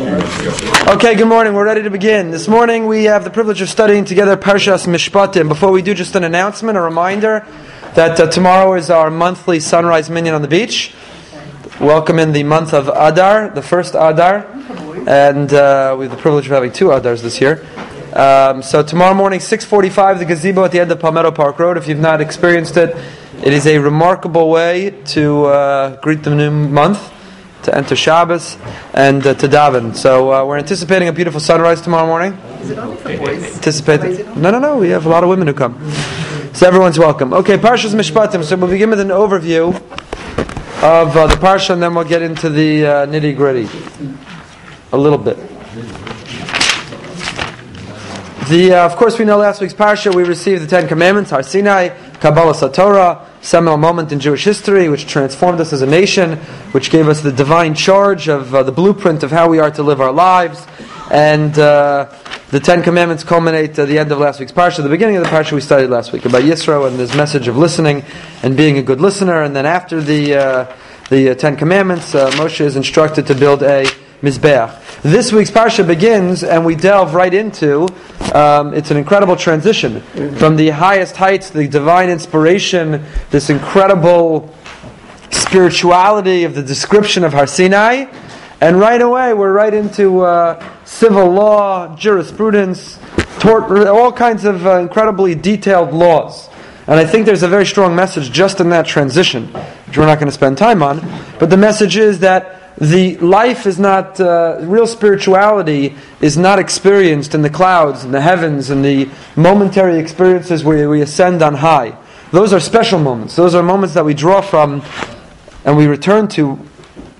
Okay, good morning. We're ready to begin. This morning we have the privilege of studying together Parshas Mishpatim. Before we do, just an announcement, a reminder that uh, tomorrow is our monthly sunrise minyan on the beach. Welcome in the month of Adar, the first Adar, and uh, we have the privilege of having two Adars this year. Um, so tomorrow morning, 6:45, the gazebo at the end of Palmetto Park Road. If you've not experienced it, it is a remarkable way to uh, greet the new month to enter Shabbos and uh, to daven. So uh, we're anticipating a beautiful sunrise tomorrow morning. Is it only for boys? Anticipate. No, no, no. We have a lot of women who come. So everyone's welcome. Okay, Parshas Mishpatim. So we'll begin with an overview of uh, the Parsha, and then we'll get into the uh, nitty gritty a little bit. The, uh, of course, we know last week's Parsha, we received the Ten Commandments, Har Sinai, Kabbalas Torah, seminal moment in Jewish history, which transformed us as a nation, which gave us the divine charge of uh, the blueprint of how we are to live our lives. And uh, the Ten Commandments culminate at the end of last week's Parsha. The beginning of the Parsha we studied last week about Yisro and this message of listening and being a good listener. And then after the, uh, the uh, Ten Commandments, uh, Moshe is instructed to build a Mizbeach. This week's Parsha begins, and we delve right into um, it's an incredible transition from the highest heights, the divine inspiration, this incredible spirituality of the description of Har Sinai, and right away we're right into uh, civil law, jurisprudence, tort, all kinds of uh, incredibly detailed laws. And I think there's a very strong message just in that transition, which we're not going to spend time on. But the message is that the life is not, uh, real spirituality is not experienced in the clouds, in the heavens, in the momentary experiences where we ascend on high. Those are special moments. Those are moments that we draw from and we return to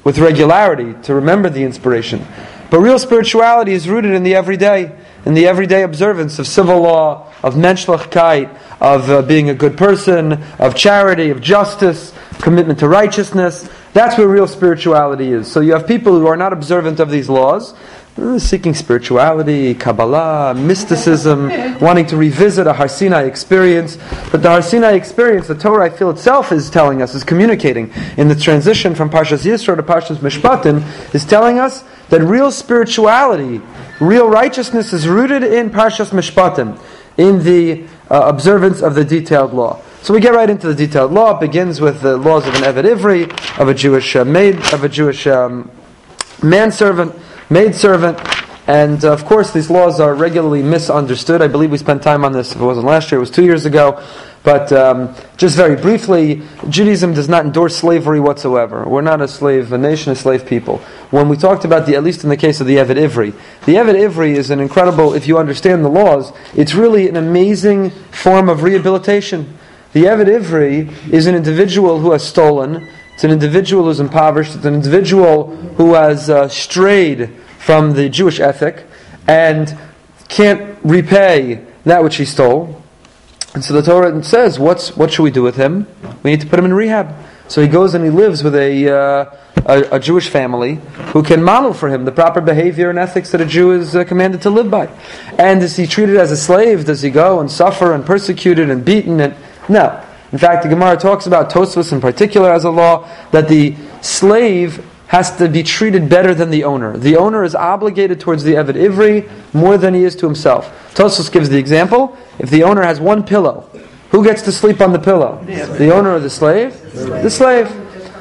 with regularity to remember the inspiration. But real spirituality is rooted in the everyday, in the everyday observance of civil law, of menschlichkeit, of uh, being a good person, of charity, of justice, commitment to righteousness. That's where real spirituality is. So you have people who are not observant of these laws, seeking spirituality, Kabbalah, mysticism, wanting to revisit a Har Sinai experience. But the Har Sinai experience, the Torah, I feel itself is telling us, is communicating in the transition from Parshas Yisro to Parshas Mishpatim, is telling us that real spirituality, real righteousness is rooted in Parshas Mishpatim, in the uh, observance of the detailed law. So we get right into the detailed law. It begins with the laws of an Eved Ivri, of a Jewish uh, maid, of a Jewish um, manservant, maidservant. And uh, of course, these laws are regularly misunderstood. I believe we spent time on this, if it wasn't last year, it was two years ago. But um, just very briefly, Judaism does not endorse slavery whatsoever. We're not a slave, a nation of slave people. When we talked about the, at least in the case of the Eved Ivri, the Eved Ivri is an incredible, if you understand the laws, it's really an amazing form of rehabilitation. The Eved Ivri is an individual who has stolen, it's an individual who's impoverished, it's an individual who has uh, strayed from the Jewish ethic and can't repay that which he stole. And so the Torah says, what's, what should we do with him? We need to put him in rehab. So he goes and he lives with a, uh, a, a, Jewish family who can model for him the proper behavior and ethics that a Jew is uh, commanded to live by. And is he treated as a slave? Does he go and suffer and persecuted and beaten? And no. In fact, the Gemara talks about Tosfos in particular as a law that the slave has to be treated better than the owner. The owner is obligated towards the Eved Ivri more than he is to himself. Tosfos gives the example if the owner has one pillow, who gets to sleep on the pillow? The owner or the slave? The slave.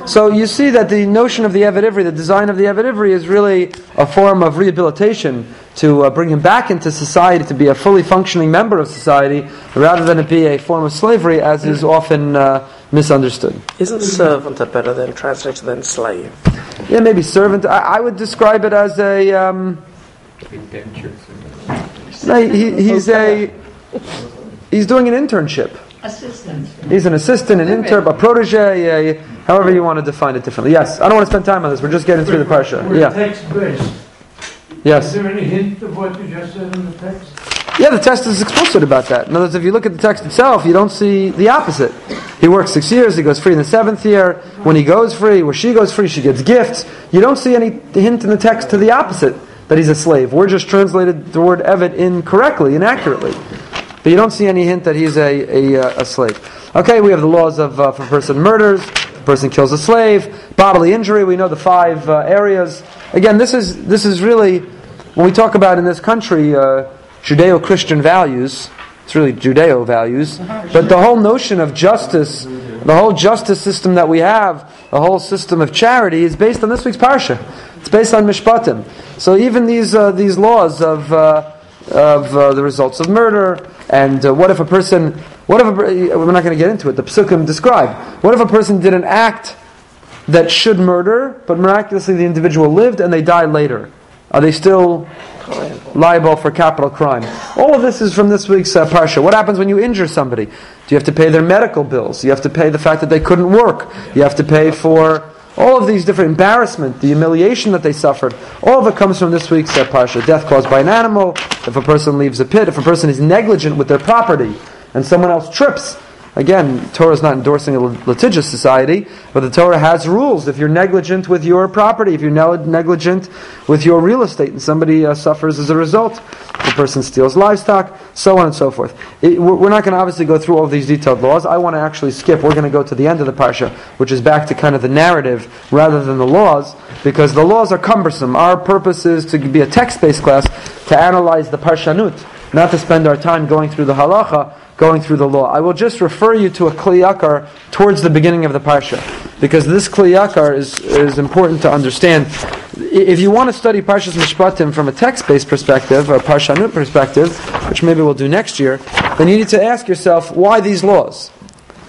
So you see that the notion of the Eved Ivri, the design of the Eved Ivri, is really a form of rehabilitation to uh, bring him back into society, to be a fully functioning member of society, rather than it be a form of slavery, as is often uh, misunderstood. Isn't servant a better than translated than slave? Yeah, maybe servant. I, I would describe it as a. Um, no, he, he's a. He's doing an internship. Assistant. He's an assistant, an intern, a protege, a, however you want to define it differently. Yes, I don't want to spend time on this. We're just getting through the parsha. Yeah. Yes. Is there any hint of what you just said in the text? Yeah, the text is explicit about that. In other words, if you look at the text itself, you don't see the opposite. He works six years, he goes free in the seventh year. When he goes free, where she goes free, she gets gifts. You don't see any hint in the text to the opposite, that he's a slave. We're just translated the word Eved incorrectly, inaccurately. You don't see any hint that he's a, a, a slave. Okay, we have the laws of uh, a person murders, a person kills a slave, bodily injury. We know the five uh, areas. Again, this is this is really when we talk about in this country uh, Judeo-Christian values. It's really Judeo values, but the whole notion of justice, the whole justice system that we have, the whole system of charity is based on this week's parsha. It's based on mishpatim. So even these uh, these laws of uh, of uh, the results of murder and uh, what if a person what if a, we're not going to get into it. The psukim describe what if a person did an act that should murder, but miraculously the individual lived and they died later. Are they still liable for capital crime? All of this is from this week's uh, parsha. What happens when you injure somebody? Do you have to pay their medical bills? You have to pay the fact that they couldn't work. You have to pay for all of these different embarrassment, the humiliation that they suffered. All of it comes from this week's uh, parsha. Death caused by an animal. If a person leaves a pit, if a person is negligent with their property, and someone else trips, Again, Torah is not endorsing a litigious society, but the Torah has rules. If you're negligent with your property, if you're negligent with your real estate, and somebody uh, suffers as a result, the person steals livestock, so on and so forth. It, we're not going to obviously go through all of these detailed laws. I want to actually skip. We're going to go to the end of the parsha, which is back to kind of the narrative rather than the laws, because the laws are cumbersome. Our purpose is to be a text-based class to analyze the parshanut, not to spend our time going through the halacha going through the law. I will just refer you to a Kli Yakar towards the beginning of the parsha, because this Kli Yakar is, is important to understand. If you want to study Parshas Mishpatim from a text-based perspective, a Parshanut perspective, which maybe we'll do next year, then you need to ask yourself, why these laws?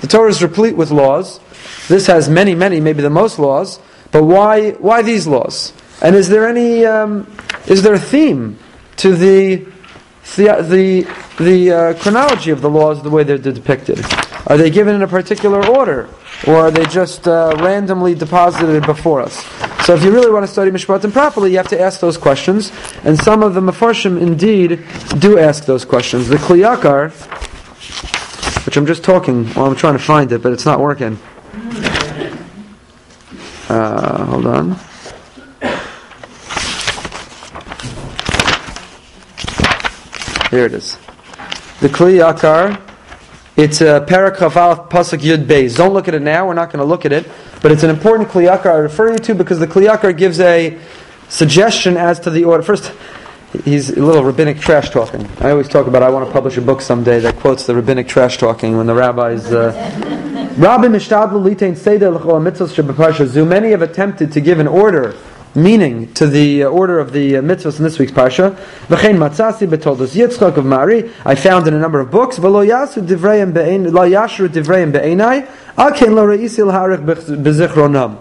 The Torah is replete with laws. This has many, many, maybe the most laws, but why, why these laws? And is there any, um, is there a theme to the the the, the uh, chronology of the laws, the way they're depicted. Are they given in a particular order, or are they just uh, randomly deposited before us? So, if you really want to study Mishpatim properly, you have to ask those questions, and some of the Mefarshim indeed do ask those questions. The Kli Yakar, which I'm just talking while I'm trying to find it, but it's not working. Uh, hold on. Here it is. The Kli Yakar, it's a Parakhaval Pasuk Yud Beis. Don't look at it now, we're not going to look at it, but it's an important Kli Yakar I refer you to because the Kli Yakar gives a suggestion as to the order. First, he's a little rabbinic trash talking. I always talk about I want to publish a book someday that quotes the rabbinic trash talking when the rabbis. Uh, Many have attempted to give an order meaning to the uh, order of the uh, mitzvahs in this week's parsha. V'chein matzasi betoldos Yitzchak of Mari. I found in a number of books. V'lo yasu divrayim yashru divrayim lo.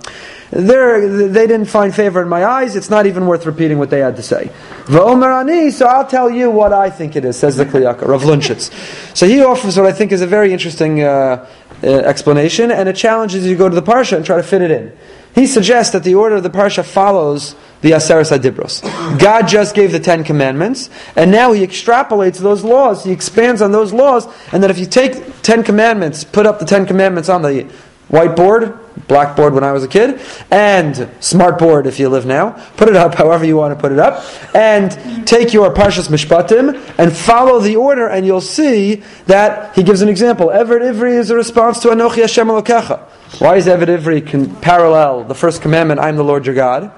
They're, they didn't find favor in my eyes. It's not even worth repeating what they had to say. So I'll tell you what I think it is, says the Kli Yakar, Rav Lunchitz. So he offers what I think is a very interesting uh, uh, explanation, and it challenges you to go to the Parsha and try to fit it in. He suggests that the order of the parsha follows the Aseres HaDibros. God just gave the Ten Commandments, and now He extrapolates those laws. He expands on those laws, and that if you take Ten Commandments, put up the Ten Commandments on the whiteboard, blackboard when I was a kid, and smartboard if you live now. Put it up however you want to put it up, and take your Parshas Mishpatim and follow the order, and you'll see that he gives an example. Eved Ivri is a response to Anochi Hashem Elokecha. Why is Eved Ivri can parallel the first commandment, I am the Lord your God?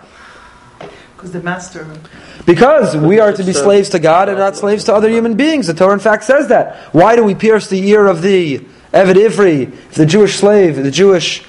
Because the master. Because we are to be slaves to God and not slaves to other human beings. The Torah, in fact, says that. Why do we pierce the ear of the Eved Ivri, if the Jewish slave, the Jewish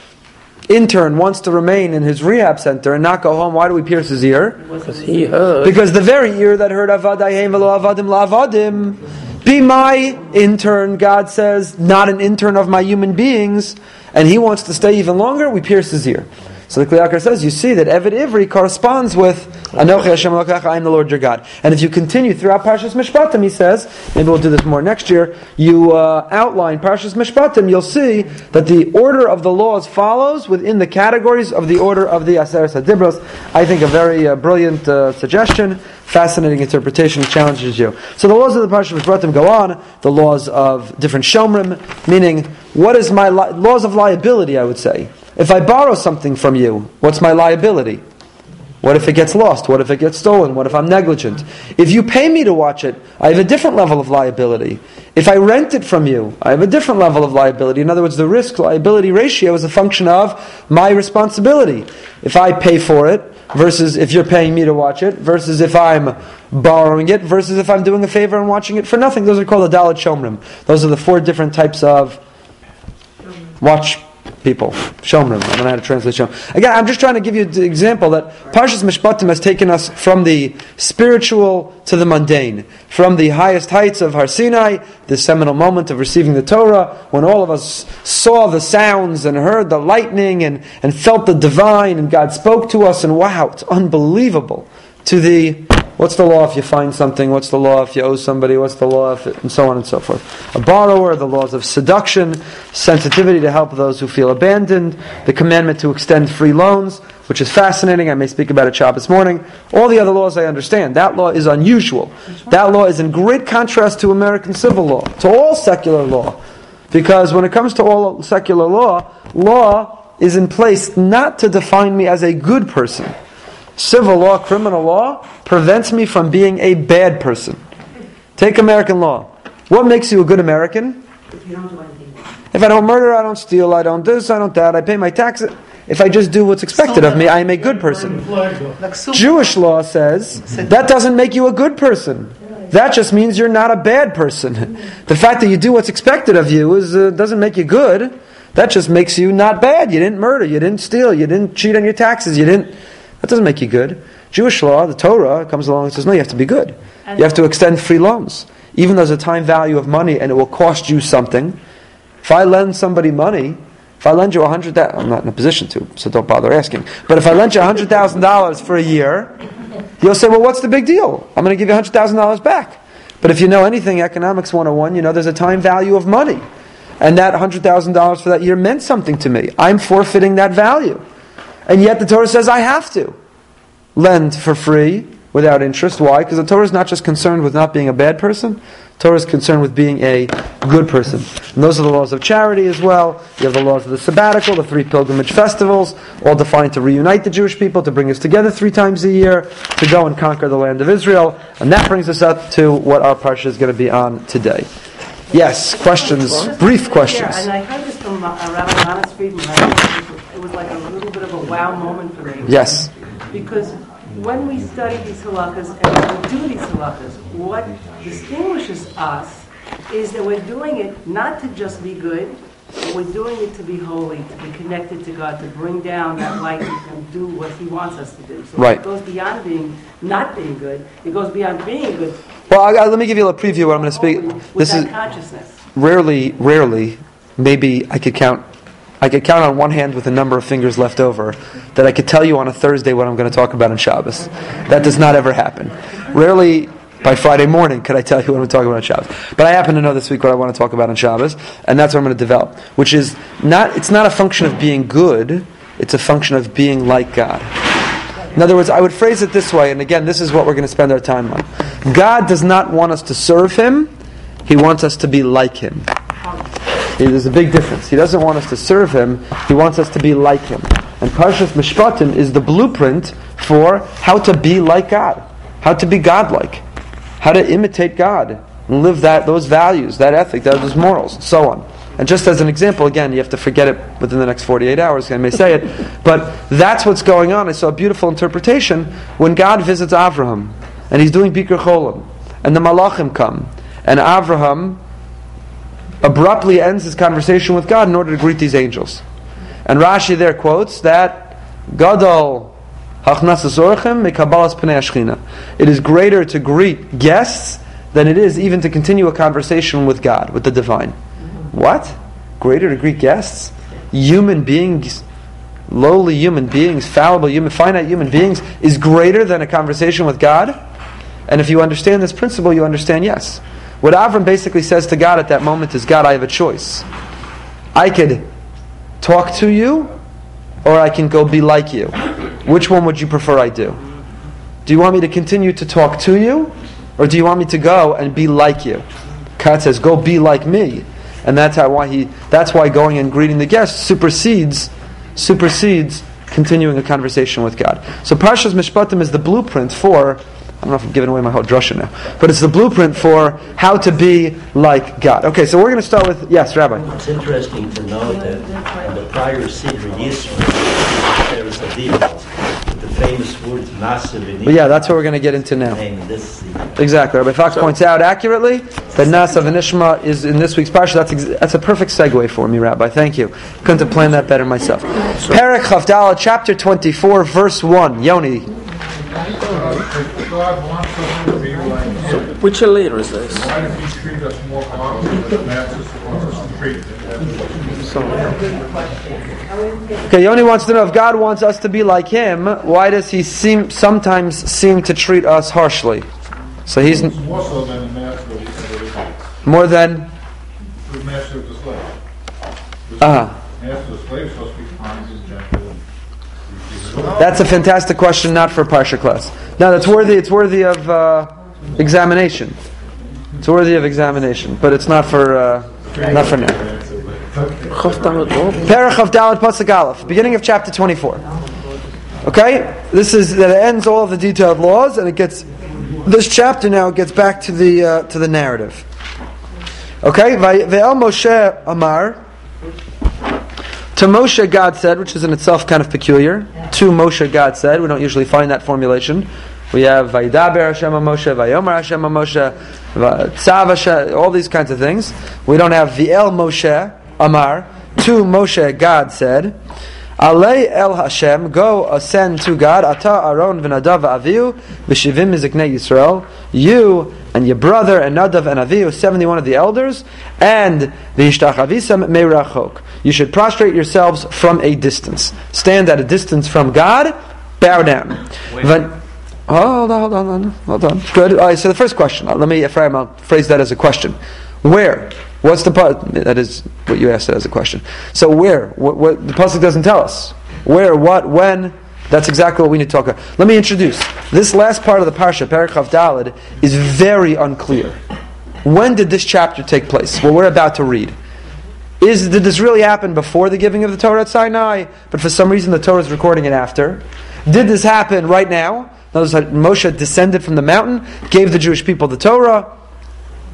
intern wants to remain in his rehab center and not go home, why do we pierce his ear? Because he heard. Because the very ear that heard Avadayim velo Avadim la Avadim, be my intern, God says, not an intern of my human beings, and he wants to stay even longer, we pierce his ear. So the Kli Yakar says, you see that Eved Ivri corresponds with Anochi Hashem Elokecha, I am the Lord your God. And if you continue throughout Parshas Mishpatim, he says, maybe we'll do this more next year, you uh, outline Parshas Mishpatim, you'll see that the order of the laws follows within the categories of the order of the Aseres HaDibros. I think a very uh, brilliant uh, suggestion, fascinating interpretation, challenges you. So the laws of the Parshas Mishpatim go on, the laws of different Shomrim, meaning, what is my, li- laws of liability, I would say. If I borrow something from you, what's my liability? What if it gets lost? What if it gets stolen? What if I'm negligent? If you pay me to watch it, I have a different level of liability. If I rent it from you, I have a different level of liability. In other words, the risk liability ratio is a function of my responsibility. If I pay for it, versus if you're paying me to watch it, versus if I'm borrowing it, versus if I'm doing a favor and watching it for nothing. Those are called the Daled Shomrim. Those are the four different types of watch people. Shomrim. I don't know how to translate Shomrim. Again, I'm just trying to give you the example that Parshas Mishpatim has taken us from the spiritual to the mundane, from the highest heights of Har Sinai, the seminal moment of receiving the Torah, when all of us saw the sounds and heard the lightning and, and felt the divine, and God spoke to us, and wow, it's unbelievable. To the What's the law if you find something? What's the law if you owe somebody? What's the law if it, and so on and so forth. A borrower, the laws of seduction, sensitivity to help those who feel abandoned, the commandment to extend free loans, which is fascinating. I may speak about it Shabbos morning. All the other laws I understand. That law is unusual. That law is in great contrast to American civil law, to all secular law. Because when it comes to all secular law, law is in place not to define me as a good person. Civil law, criminal law, prevents me from being a bad person. Take American law. What makes you a good American? If I don't murder, I don't steal, I don't this, I don't that, I pay my taxes. If I just do what's expected of me, I am a good person. Jewish law says that doesn't make you a good person. That just means you're not a bad person. The fact that you do what's expected of you is, uh, doesn't make you good. That just makes you not bad. You didn't murder, you didn't steal, you didn't cheat on your taxes, you didn't. That doesn't make you good. Jewish law, the Torah, comes along and says, no, you have to be good. You have to extend free loans. Even though there's a time value of money and it will cost you something. If I lend somebody money, if I lend you a hundred, I'm not in a position to, so don't bother asking. But if I lend you a hundred thousand dollars for a year, you'll say, well, what's the big deal? I'm going to give you a hundred thousand dollars back. But if you know anything, economics 101, you know there's a time value of money. And that $100,000 for that year meant something to me. I'm forfeiting that value. And yet the Torah says I have to lend for free without interest. Why? Because the Torah is not just concerned with not being a bad person. The Torah is concerned with being a good person. And those are the laws of charity as well. You have the laws of the sabbatical, the three pilgrimage festivals, all defined to reunite the Jewish people, to bring us together three times a year, to go and conquer the land of Israel. And that brings us up to what our parsha is going to be on today. Yes, questions, brief questions. and I heard this from uh, Rabbi Friedman. It was- like a little bit wow moment for me. Yes. Because when we study these halakhas and we do these halakhas, what distinguishes us is that we're doing it not to just be good, but we're doing it to be holy, to be connected to God, to bring down that light and do what He wants us to do. So Right. it goes beyond being not being good. It goes beyond being good. Well, I, I- let me give you a preview of what I'm going to speak. With This that is consciousness. rarely, rarely, maybe I could count. I could count on one hand with a number of fingers left over that I could tell you on a Thursday what I'm going to talk about on Shabbos. That does not ever happen. Rarely by Friday morning could I tell you what I'm talking about on Shabbos. But I happen to know this week what I want to talk about on Shabbos, and that's what I'm going to develop. Which is not. It's not a function of being good. It's a function of being like God. In other words, I would phrase it this way, and again, this is what we're going to spend our time on. God does not want us to serve Him, He wants us to be like Him. There's a big difference. He doesn't want us to serve Him, He wants us to be like Him. And Parshas Mishpatim is the blueprint for how to be like God, how to be godlike, how to imitate God, and live that those values, that ethic, those morals, and so on. And just as an example, again, you have to forget it within the next 48 hours, I may say it, but that's what's going on. I saw a beautiful interpretation when God visits Avraham, and he's doing Bikur Cholim, and the Malachim come, and Avraham abruptly ends his conversation with God in order to greet these angels. And Rashi there quotes that Gadol. It is greater to greet guests than it is even to continue a conversation with God, with the divine. What? Greater to greet guests? Human beings, lowly human beings, fallible human, finite human beings, is greater than a conversation with God? And if you understand this principle, you understand yes. What Avram basically says to God at that moment is God, I have a choice. I could talk to you, or I can go be like you. Which one would you prefer I do? Do you want me to continue to talk to you, or do you want me to go and be like you? God says, "Go be like me," and that's how why he. That's why going and greeting the guests supersedes supersedes continuing a conversation with God. So Parshas Mishpatim is the blueprint for. I don't know if I'm giving away my whole drusha now, but it's the blueprint for how to be like God. Okay, so we're going to start with yes, Rabbi. It's interesting to know that in the prior Sidra Yisrael, there is a deal with the famous word Nasa yeah, that's what we're going to get into now. Exactly. Rabbi Fox points out accurately that Na'aseh V'Nishma is in this week's parsha. That's ex- that's a perfect segue for me, Rabbi. Thank you. Couldn't have planned that better myself. Perek Chof Daled, chapter twenty-four, verse one. Yoni. God wants us to be like Him. Which later is this? Why does He treat us more honorably than the Masters wants us to treat? Okay, Yoni wants to know if God wants us to be like Him. Why does He seem sometimes seem to treat us harshly? So He's more so than the Master of the slave. more than. The Master of the slave. Uh huh. Master of the slave is supposed to be kind and gentle. and- That's a fantastic question, not for parsha class. No, that's worthy. It's worthy of uh, examination. It's worthy of examination, but it's not for uh, not for now. Chof Dalet Vav. Perach of Dalet Pasuk Aleph, beginning of chapter twenty-four. Okay, this is that ends all of the detailed laws, and it gets this chapter now gets back to the uh, to the narrative. Okay, Ve'el Moshe Amar. To Moshe, God said, which is in itself kind of peculiar. To Moshe, God said. We don't usually find that formulation. We have Vaidaber Hashem Moshe, Vayomer Hashem Moshe, Tzav Hashem, all these kinds of things. We don't have V'el Moshe Amar. To Moshe, God said. Alei El Hashem, go ascend to God. Ata Aaron v'Nadav v'Avihu v'shivim miziknei Yisrael. You and your brother and Nadav and Avihu, seventy-one of the elders, and v'yishtachavisam meirachok. You should prostrate yourselves from a distance. Stand at a distance from God. Bow down. Hold on, hold on, hold on, hold on. Good. All right. So the first question. Let me, Ephraim, I'll phrase that as a question. Where? What's the part? That is what you asked as a question. So where? What, what the pasuk doesn't tell us. Where? What? When? That's exactly what we need to talk about. Let me introduce this last part of the parsha, Parachav Dalid, is very unclear. When did this chapter take place? What we're about to read. Is did this really happen before the giving of the Torah at Sinai? But for some reason the Torah is recording it after. Did this happen right now? Notice that Moshe descended from the mountain, gave the Jewish people the Torah,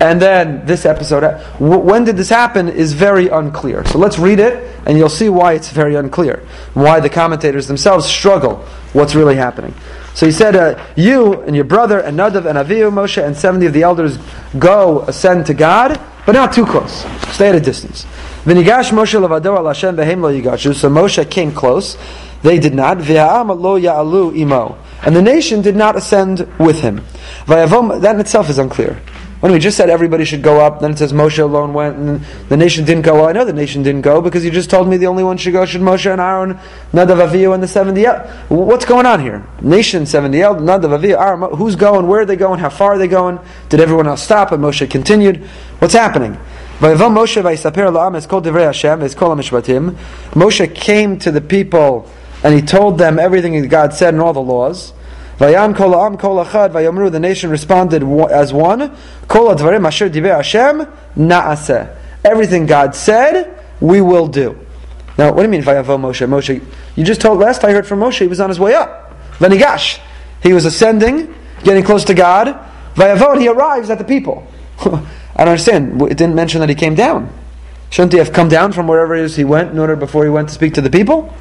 and then this episode. When did this happen is very unclear. So let's read it, and you'll see why it's very unclear. Why the commentators themselves struggle what's really happening. So he said, uh, You and your brother and Nadav and Avihu, Moshe, and 70 of the elders go ascend to God, but not too close. Stay at a distance. So Moshe came close. They did not. And the nation did not ascend with him. That in itself is unclear. When we just said everybody should go up, then it says Moshe alone went, and the nation didn't go. Well, I know the nation didn't go because you just told me the only one should go should Moshe and Aaron, Nadav Avihu, and the seventy. What's going on here? Nation seventy, Nadav Avihu, Aaron. Who's going? Where are they going? How far are they going? Did everyone else stop? And Moshe continued. What's happening? Moshe came to the people and he told them everything that God said and all the laws. Vayam kol ha'am kol achad vayomru. The nation responded as one. Kol advarim asher divrei Hashem na'aseh. Everything God said, we will do. Now, what do you mean Vayavo Moshe? Moshe, you just told last I heard from Moshe, he was on his way up. Vanigash. He was ascending, getting close to God. Vayavo, and he arrives at the people. I don't understand. It didn't mention that he came down. Shouldn't he have come down from wherever it is he went in order before he went to speak to the people?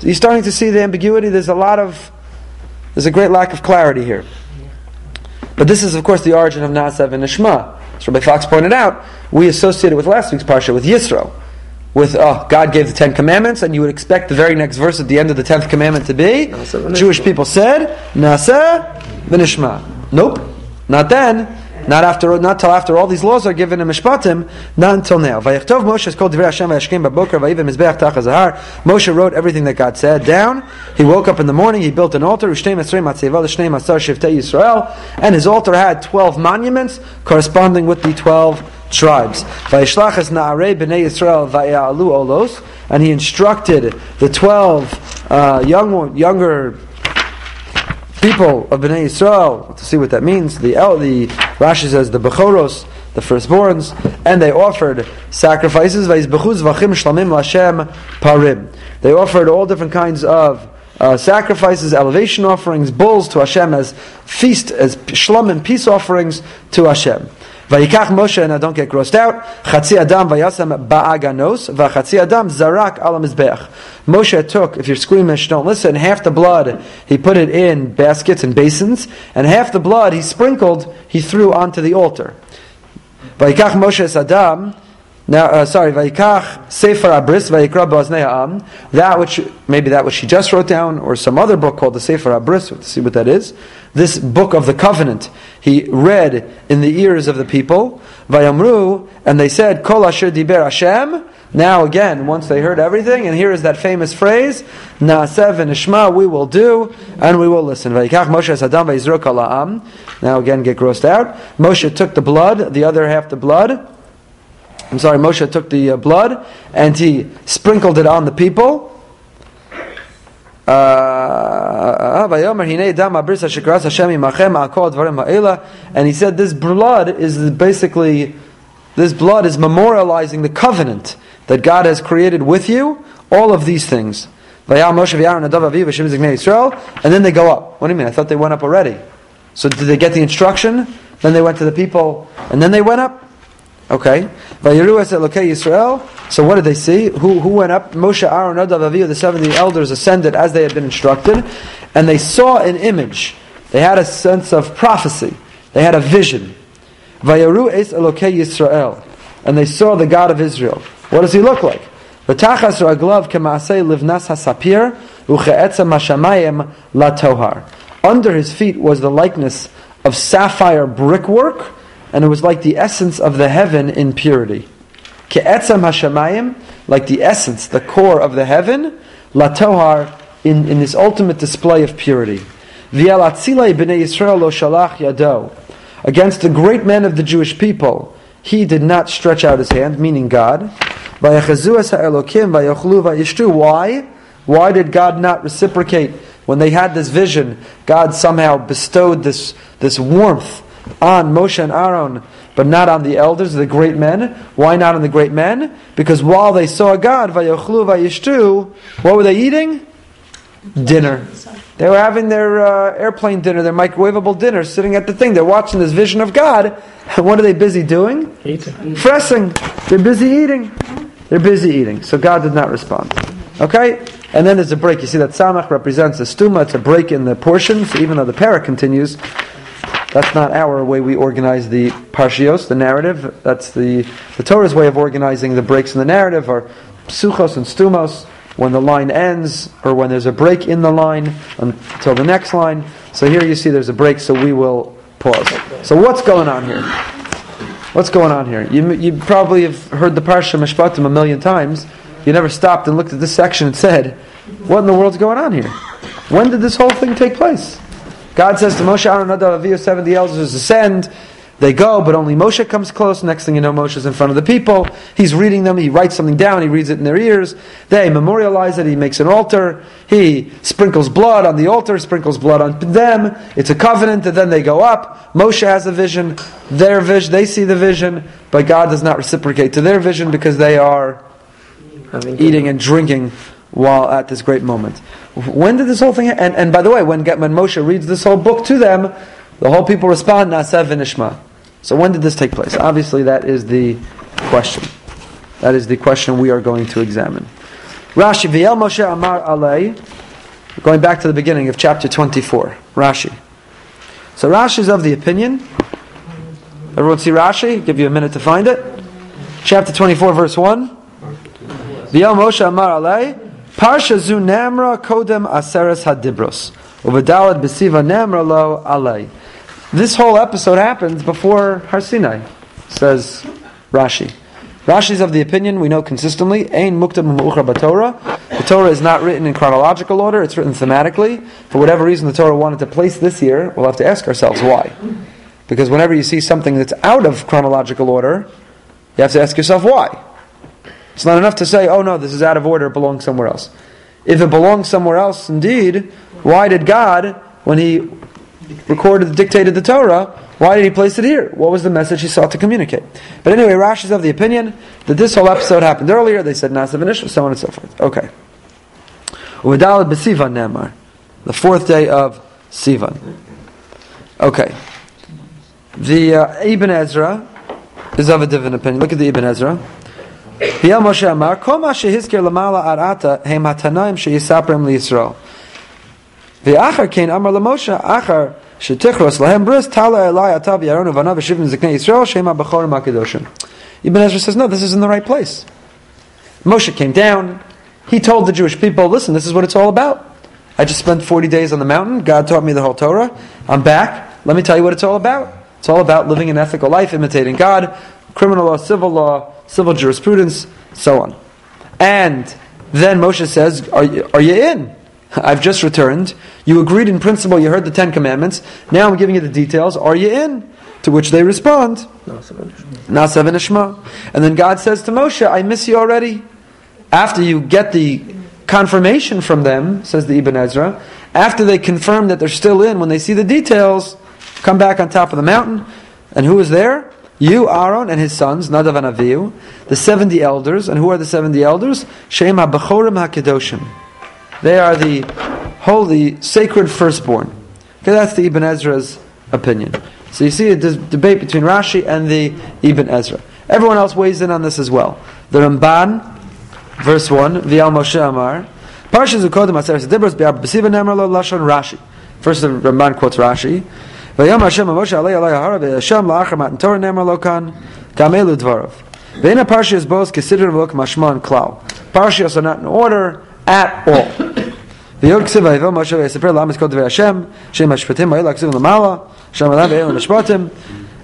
You're starting to see the ambiguity. There's a lot of, there's a great lack of clarity here. But this is, of course, the origin of Nasav and Nishma. As Rabbi Fox pointed out, we associated with last week's parsha with Yisro, with oh, God gave the Ten Commandments, and you would expect the very next verse at the end of the tenth commandment to be Jewish people said Na'aseh v'Nishma. Nope, not then. Not after, not till after all these laws are given in Mishpatim, not until now. Vayichtov Moshe is called Divrei Hashem v'Yashkem b'Boker v'Yivim Mizbeach Tach HaZahar. Moshe wrote everything that God said down. He woke up in the morning, he built an altar, Ushnei Esrei Matzeva L'Shnei Masar Shiftei Yisrael, and his altar had 12 monuments corresponding with the 12 tribes. Vayishlach es Na'arei B'nei Yisrael v'Ya'alu Olos, and he instructed the 12 uh, young, younger people of Bnei Yisrael to see what that means. The El, the Rashi says the Bechoros, the firstborns, and they offered sacrifices. They offered all different kinds of uh, sacrifices, elevation offerings, bulls to Hashem as feast, as shlamim peace offerings to Hashem. Vayikach Moshe, and I don't get grossed out, Chatzi Adam vayasam ba'aganos, v'chatzi Adam zarak ala mizbeach. Moshe took, if you're squeamish, don't listen, half the blood, he put it in baskets and basins, and half the blood he sprinkled, he threw onto the altar. Vayikach Moshe Adam, now, uh, sorry, Vayikach Sefer HaBris Vayikra Ba'aznei Ha'am. That which maybe that which she just wrote down, or some other book called the Sefer Abris. Let's see what that is. This book of the covenant he read in the ears of the people. Vayamru, and they said, Kol Asher Diber Hashem. Now again, once they heard everything, and here is that famous phrase, Na'aseh v'nishma, we will do, and we will listen. Now again, get grossed out. Moshe took the blood, the other half the blood. I'm sorry, Moshe took the uh, blood, and he sprinkled it on the people. Uh, and he said this blood is basically this blood is memorializing the covenant that God has created with you all of these things. And then they go up. What do you mean? I thought they went up already. So did they get the instruction? Then they went to the people. And then they went up okay Yisrael so what did they see? Who, who went up? Moshe, Aaron, Nadav, Avihu, the 70 elders ascended as they had been instructed, and they saw an image. They had a sense of prophecy. They had a vision. Vayaru es Elokei Yisrael. And they saw the God of Israel. What does he look like? V'tachas raglav k'maasei livnas hasapir u'che'etzem hashamayim latohar. Under his feet was the likeness of sapphire brickwork, and it was like the essence of the heaven in purity. Ke'etzam hashamayim, like the essence, the core of the heaven, latohar, in, in this ultimate display of purity. V'yalatzilei b'nei Yisrael lo shalach yado. Against the great men of the Jewish people, he did not stretch out his hand, meaning God. Why? Why did God not reciprocate? When they had this vision, God somehow bestowed this, this warmth on Moshe and Aaron but not on the elders, the great men. Why not on the great men? Because while they saw God, vayochlu vayishtu, what were they eating? Dinner. They were having their uh, airplane dinner, their microwavable dinner, sitting at the thing. They're watching this vision of God. And what are they busy doing? Eating. Fressing. They're busy eating. They're busy eating. So God did not respond. Okay? And then there's a break. You see that Samach represents a stuma. It's a break in the portions, even though the para continues. That's not our way we organize the parshios, the narrative. That's the, the Torah's way of organizing the breaks in the narrative, or psuchos and stumos, when the line ends, or when there's a break in the line until the next line. So here you see there's a break, so we will pause. So what's going on here? What's going on here? You, you probably have heard the Parsha Mishpatim a million times. You never stopped and looked at this section and said, what in the world's going on here? When did this whole thing take place? God says to Moshe, Aaron, Nadav, Avihu, 70 elders ascend. They go, but only Moshe comes close. Next thing you know, Moshe's in front of the people. He's reading them. He writes something down. He reads it in their ears. They memorialize it. He makes an altar. He sprinkles blood on the altar, sprinkles blood on them. It's a covenant, and then they go up. Moshe has a vision. Their vision, they see the vision, but God does not reciprocate to their vision because they are eating and drinking while at this great moment. When did this whole thing? And, and by the way, when, when Moshe reads this whole book to them, the whole people respond, Na'aseh v'nishma. So when did this take place? Obviously, that is the question. That is the question we are going to examine. Rashi, V'yel Moshe Amar Alei, going back to the beginning of chapter 24. Rashi. So Rashi is of the opinion. Everyone see Rashi? Give you a minute to find it. Chapter 24, verse 1. V'yel Moshe Amar Alei, Parsha zu namra kodem aseres hadibros. Uvadalad besiva namra lo alei. This whole episode happens before Har Sinai, says Rashi. Rashi is of the opinion we know consistently. Ein muktam Torah. The Torah is not written in chronological order; it's written thematically. For whatever reason, the Torah wanted to place this here. We'll have to ask ourselves why. Because whenever you see something that's out of chronological order, you have to ask yourself why. It's not enough to say, oh no, this is out of order, it belongs somewhere else. If it belongs somewhere else, indeed, why did God, when He recorded, dictated the Torah, why did he place it here? What was the message he sought to communicate? But anyway, Rashi is of the opinion that this whole episode happened earlier. They said Nasav and so on and so forth. Okay. Uvidalad b'Sivan Nemar, the fourth day of Sivan. Okay. The uh, Ibn Ezra is of a different opinion. Look at the Ibn Ezra. V'yel Moshe Amar, Kol ma shehizker lamala arata hem hatanaim sheyisaprem liyisrael. Achar shetichros lahem bris tala elai atav yaron uvanav v'shivim ziknei Yisrael shema b'chorim hakadoshim. Ibn Ezra says, no, this is in the right place. Moshe came down. He told the Jewish people, listen, this is what it's all about. I just spent 40 days on the mountain. God taught me the whole Torah. I'm back. Let me tell you what it's all about. It's all about living an ethical life, imitating God, criminal law, civil law, civil jurisprudence, so on. And then Moshe says, Are you, are you in? I've just returned. You agreed in principle, you heard the Ten Commandments. Now I'm giving you the details. Are you in? To which they respond, Nasav and Ishma. And then God says to Moshe, I miss you already. After you get the confirmation from them, says the Ibn Ezra, after they confirm that they're still in, when they see the details, come back on top of the mountain. And who is there? You, Aaron, and his sons, Nadav and Avihu, the 70 elders. And who are the 70 elders? Shem HaBechorim HaKedoshim. They are the holy, sacred firstborn. Okay, that's the Ibn Ezra's opinion. So you see a debate between Rashi and the Ibn Ezra. Everyone else weighs in on this as well. The Ramban, verse 1, V'al Moshe Amar, Parshas Ukodim Aseres Dibros B'Ab B'Siva Nemar Lo Lashon Rashi. First the Ramban quotes Rashi. Vayom Hashem Moshe Alei Alei Hara V'Hashem La'achar Matan Torah Nemar Lokan Gamelu Dvarav. V'ena Parshas Bos Kesidir V'Lok Mashman Klau. Parshas are not in order at all. V'yod Ksiv V'Yivel Moshe V'Yisiper La'am Eskod V'Hashem Shem Hashpatim V'Yil Ha'Ksiv L'Mala Shem Alav V'Yil Ha'Shpatim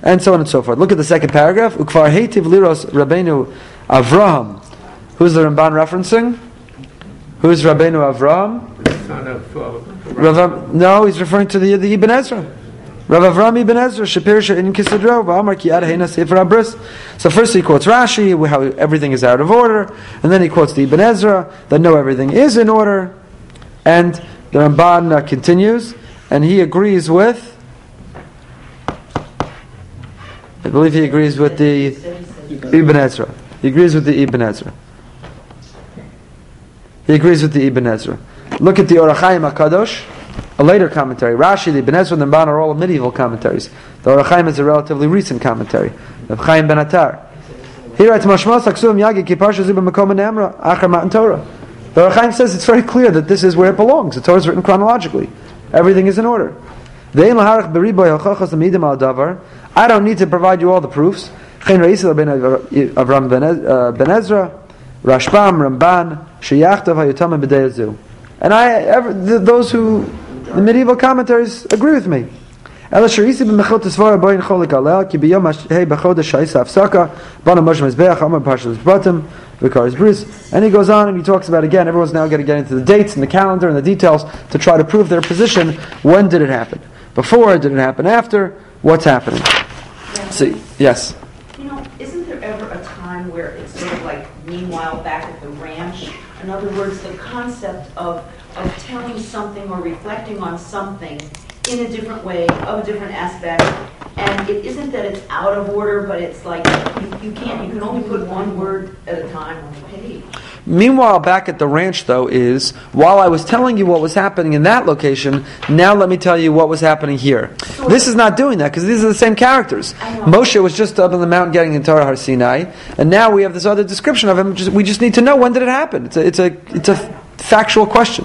and so on and so forth. Look at the second paragraph. Ukvar Hetiv Liros Rabbeinu Avraham. Who's the Ramban referencing? Who's Rabbeinu Avraham? Uh, Rav, no, he's referring to the, the Ibn Ezra. Rav Avram Ibn Ezra, Shapir in Kisidro, V'amar ki Sefer HaBris. So first he quotes Rashi, how everything is out of order, and then he quotes the Ibn Ezra, that no, everything is in order, and the Ramban uh, continues, and he agrees with, I believe he agrees with the Ibn Ezra. He agrees with the Ibn Ezra. He agrees with the Ibn Ezra. Look at the Ohr HaChaim HaKadosh, a later commentary. Rashi, the Ibn Ezra, and the Ramban are all medieval commentaries. The Ohr HaChaim is a relatively recent commentary. The Chaim Ben Atar. He writes, Mashmas Aksum Yagi Ki Parsha Zubim Makom Amra Achar Matan Torah. The Ohr HaChaim says it's very clear that this is where it belongs. The Torah is written chronologically. Everything is in order. I don't need to provide you all the proofs. Avram uh, Ben Ezra, Rashbam, Ramban, Sheyachtav Hayotamim B'deyazu. And I, ever, th- those who, the medieval commentaries agree with me. אלא שראיתי במחילות הסברה בואי נחול לגלל, כי ביום ה' בחודש שהייתה הפסקה, בנו משה מזבח, אמר פרשת בתם, Vikaris Bris, and he goes on and he talks about again. Everyone's now going to get into the dates and the calendar and the details to try to prove their position. When did it happen? Before? Did it happen after? What's happening? See, yes. You know, isn't there ever a time where it's sort of like meanwhile back at the ranch? In other words, the concept of, something or reflecting on something in a different way, of a different aspect. And it isn't that it's out of order, but it's like you, you can't, you can only put one word at a time on the page. Meanwhile, back at the ranch, though, is while I was telling you what was happening in that location, now let me tell you what was happening here. This is not doing that because these are the same characters. Moshe was just up on the mountain getting in Torah Har Sinai, and now we have this other description of him. Just- We just need to know when did it happen. It's a, it's a, it's a factual question.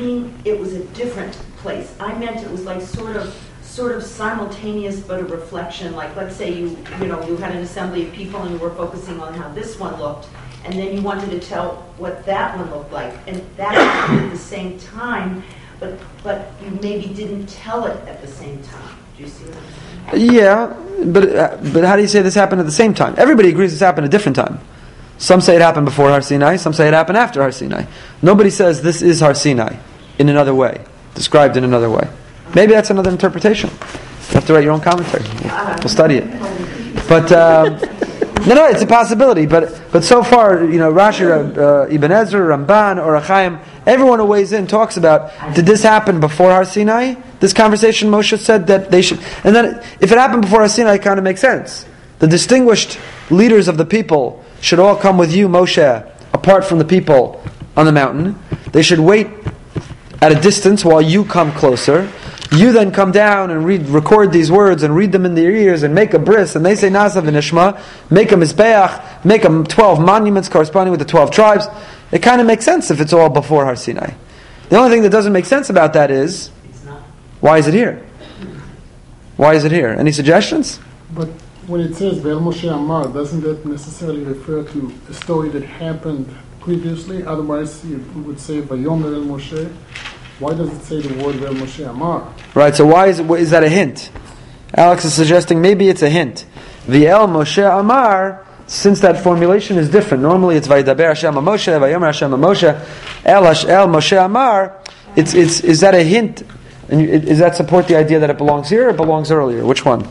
Mean it was a different place. I meant it was like sort of, sort of simultaneous but a reflection. Like, let's say you, you know, you had an assembly of people and you were focusing on how this one looked, and then you wanted to tell what that one looked like, and that happened at the same time, but, but you maybe didn't tell it at the same time. Do you see what I'm saying? Yeah, but uh, but how do you say this happened at the same time? Everybody agrees this happened at a different time. Some say it happened before Har Sinai. Some say it happened after Har Sinai. Nobody says this is Har Sinai in another way, described in another way. Maybe that's another interpretation. You have to write your own commentary. We'll, study it. But um, No, no, it's a possibility, but but so far, you know, Rashi, uh, Ibn Ezra, Ramban, or Achaim, everyone who weighs in talks about did this happen before Har Sinai? This conversation Moshe said that they should, and then if it happened before Har Sinai, it kind of makes sense. The distinguished leaders of the people should all come with you, Moshe, apart from the people on the mountain. They should wait at a distance while you come closer. You then come down and read, record these words and read them in their ears and make a bris. And they say Nasav and Ishma, make a Mizbeach, make them 12 monuments corresponding with the 12 tribes. It kind of makes sense if it's all before Har Sinai. The only thing that doesn't make sense about that is, why is it here? Why is it here? Any suggestions? But when it says Vel Moshe Amar, doesn't that necessarily refer to a story that happened previously? Otherwise, you would say Vayomer El Moshe. Why does it say the word Vel Moshe Amar? Right, so why is, it, is that a hint? Alex is suggesting maybe it's a hint. V'el Moshe Amar, since that formulation is different. Normally it's Vaydaber Hashem Moshe, Vayomer Hashem Moshe, El, Hash- El Moshe Amar. It's, it's, is that a hint? And you- does that support the idea that it belongs here or it belongs earlier? Which one?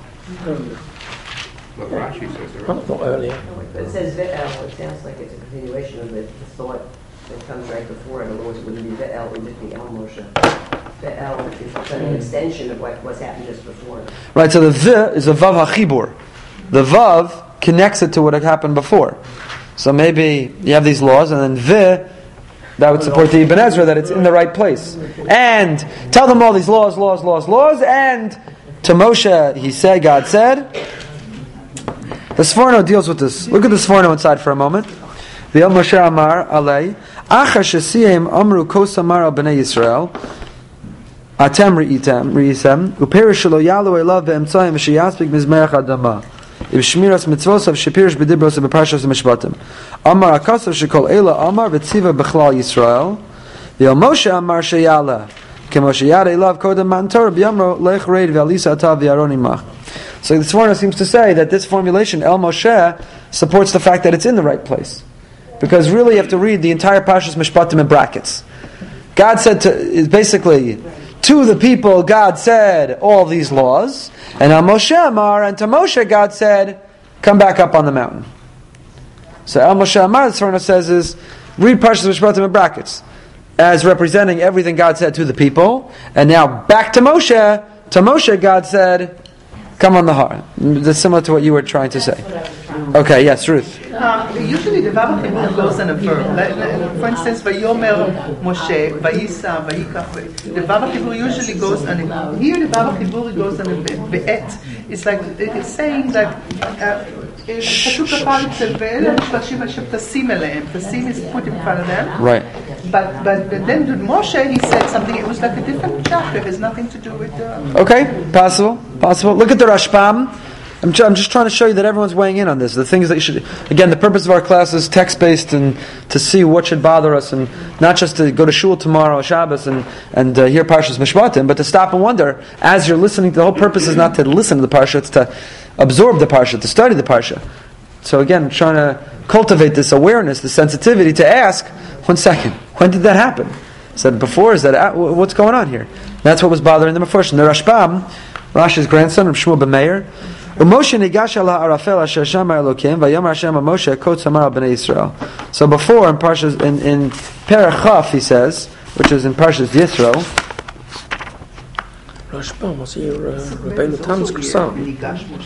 Not not earlier. But it says Ve'el, it sounds like it's a continuation of the the thought that comes right before, in other words, it wouldn't be Ve'el, it would just be El Moshe. Of an extension of what, what's happened just before. Right, so the V is a Vav HaChibur. The Vav connects it to what had happened before. So maybe you have these laws, and then V, that would support the Ibn Ezra that it's in the right place. And tell them all these laws, laws, laws, laws, and to Moshe, he said, God said. The Sforno deals with this. Look at the Sforno inside for a moment. The El Moshe Amar Alei, Achar Shesiyim Amru Kos Amar al Bnei Yisrael, Atem Ri'item, Ri'isem, Uperish Shelo Yalu Elav Ve'emtzayim V'shiyasbik Mizmerach Adama. If Shmiras Mitzvosav Shepirish B'dibros B'parshas Mishpatim. Amar Akasav Shekol Ela Amar V'tziva B'chlal Yisrael. V'el Moshe Amar Sheyala. Kemoshe Yada Elav Kodem Man Torah B'yamro Lech Reid V'alisa Atav V'yaron Imach. So the Sforno seems to say that this formulation, El Moshe, supports the fact that it's in the right place. Because really you have to read the entire Parshas Mishpatim in brackets. God said to, basically, to the people, God said all these laws, and El Moshe Amar, and to Moshe, God said, come back up on the mountain. So El Moshe Amar, the Sforno says, is read Parshas Mishpatim in brackets, as representing everything God said to the people, and now back to Moshe, to Moshe, God said, come on the heart. That's similar to what you were trying to say. Okay, yes, Ruth. Um, usually the verb of goes on a verb. Like, like, for instance, Vayomer Moshe, Vayisa, Vayikach. The verb of usually goes on a Here the verb of goes on a be'et. It's like, it's saying of uh, Right. But but then with Moshe he said something. It was like a different chapter. It has nothing to do with. The okay, possible, possible. Look at the Rashbam. I'm, ju- I'm just trying to show you that everyone's weighing in on this. The things that you should, again, the purpose of our class is text based and to see what should bother us, and not just to go to shul tomorrow, Shabbos, and and uh, hear Parshas Mishpatim, but to stop and wonder as you're listening. The whole purpose is not to listen to the parsha; it's to absorb the parsha, to study the parsha. So again, trying to cultivate this awareness, this sensitivity to ask, one second, when did that happen? I said before, is that what's going on here? That's what was bothering them before. So the Rashbam, Rashi's grandson, Shmuel ben Meir, Moshe nigash ala arafel asher shamar Elokim vayomar Hashem Moshe kot samar bnei Yisrael. So before in Parshas in in Perach Chaf he says, which is in Parshas Yisro, Rashbam was here, uh, Rabbeinu Tam's son.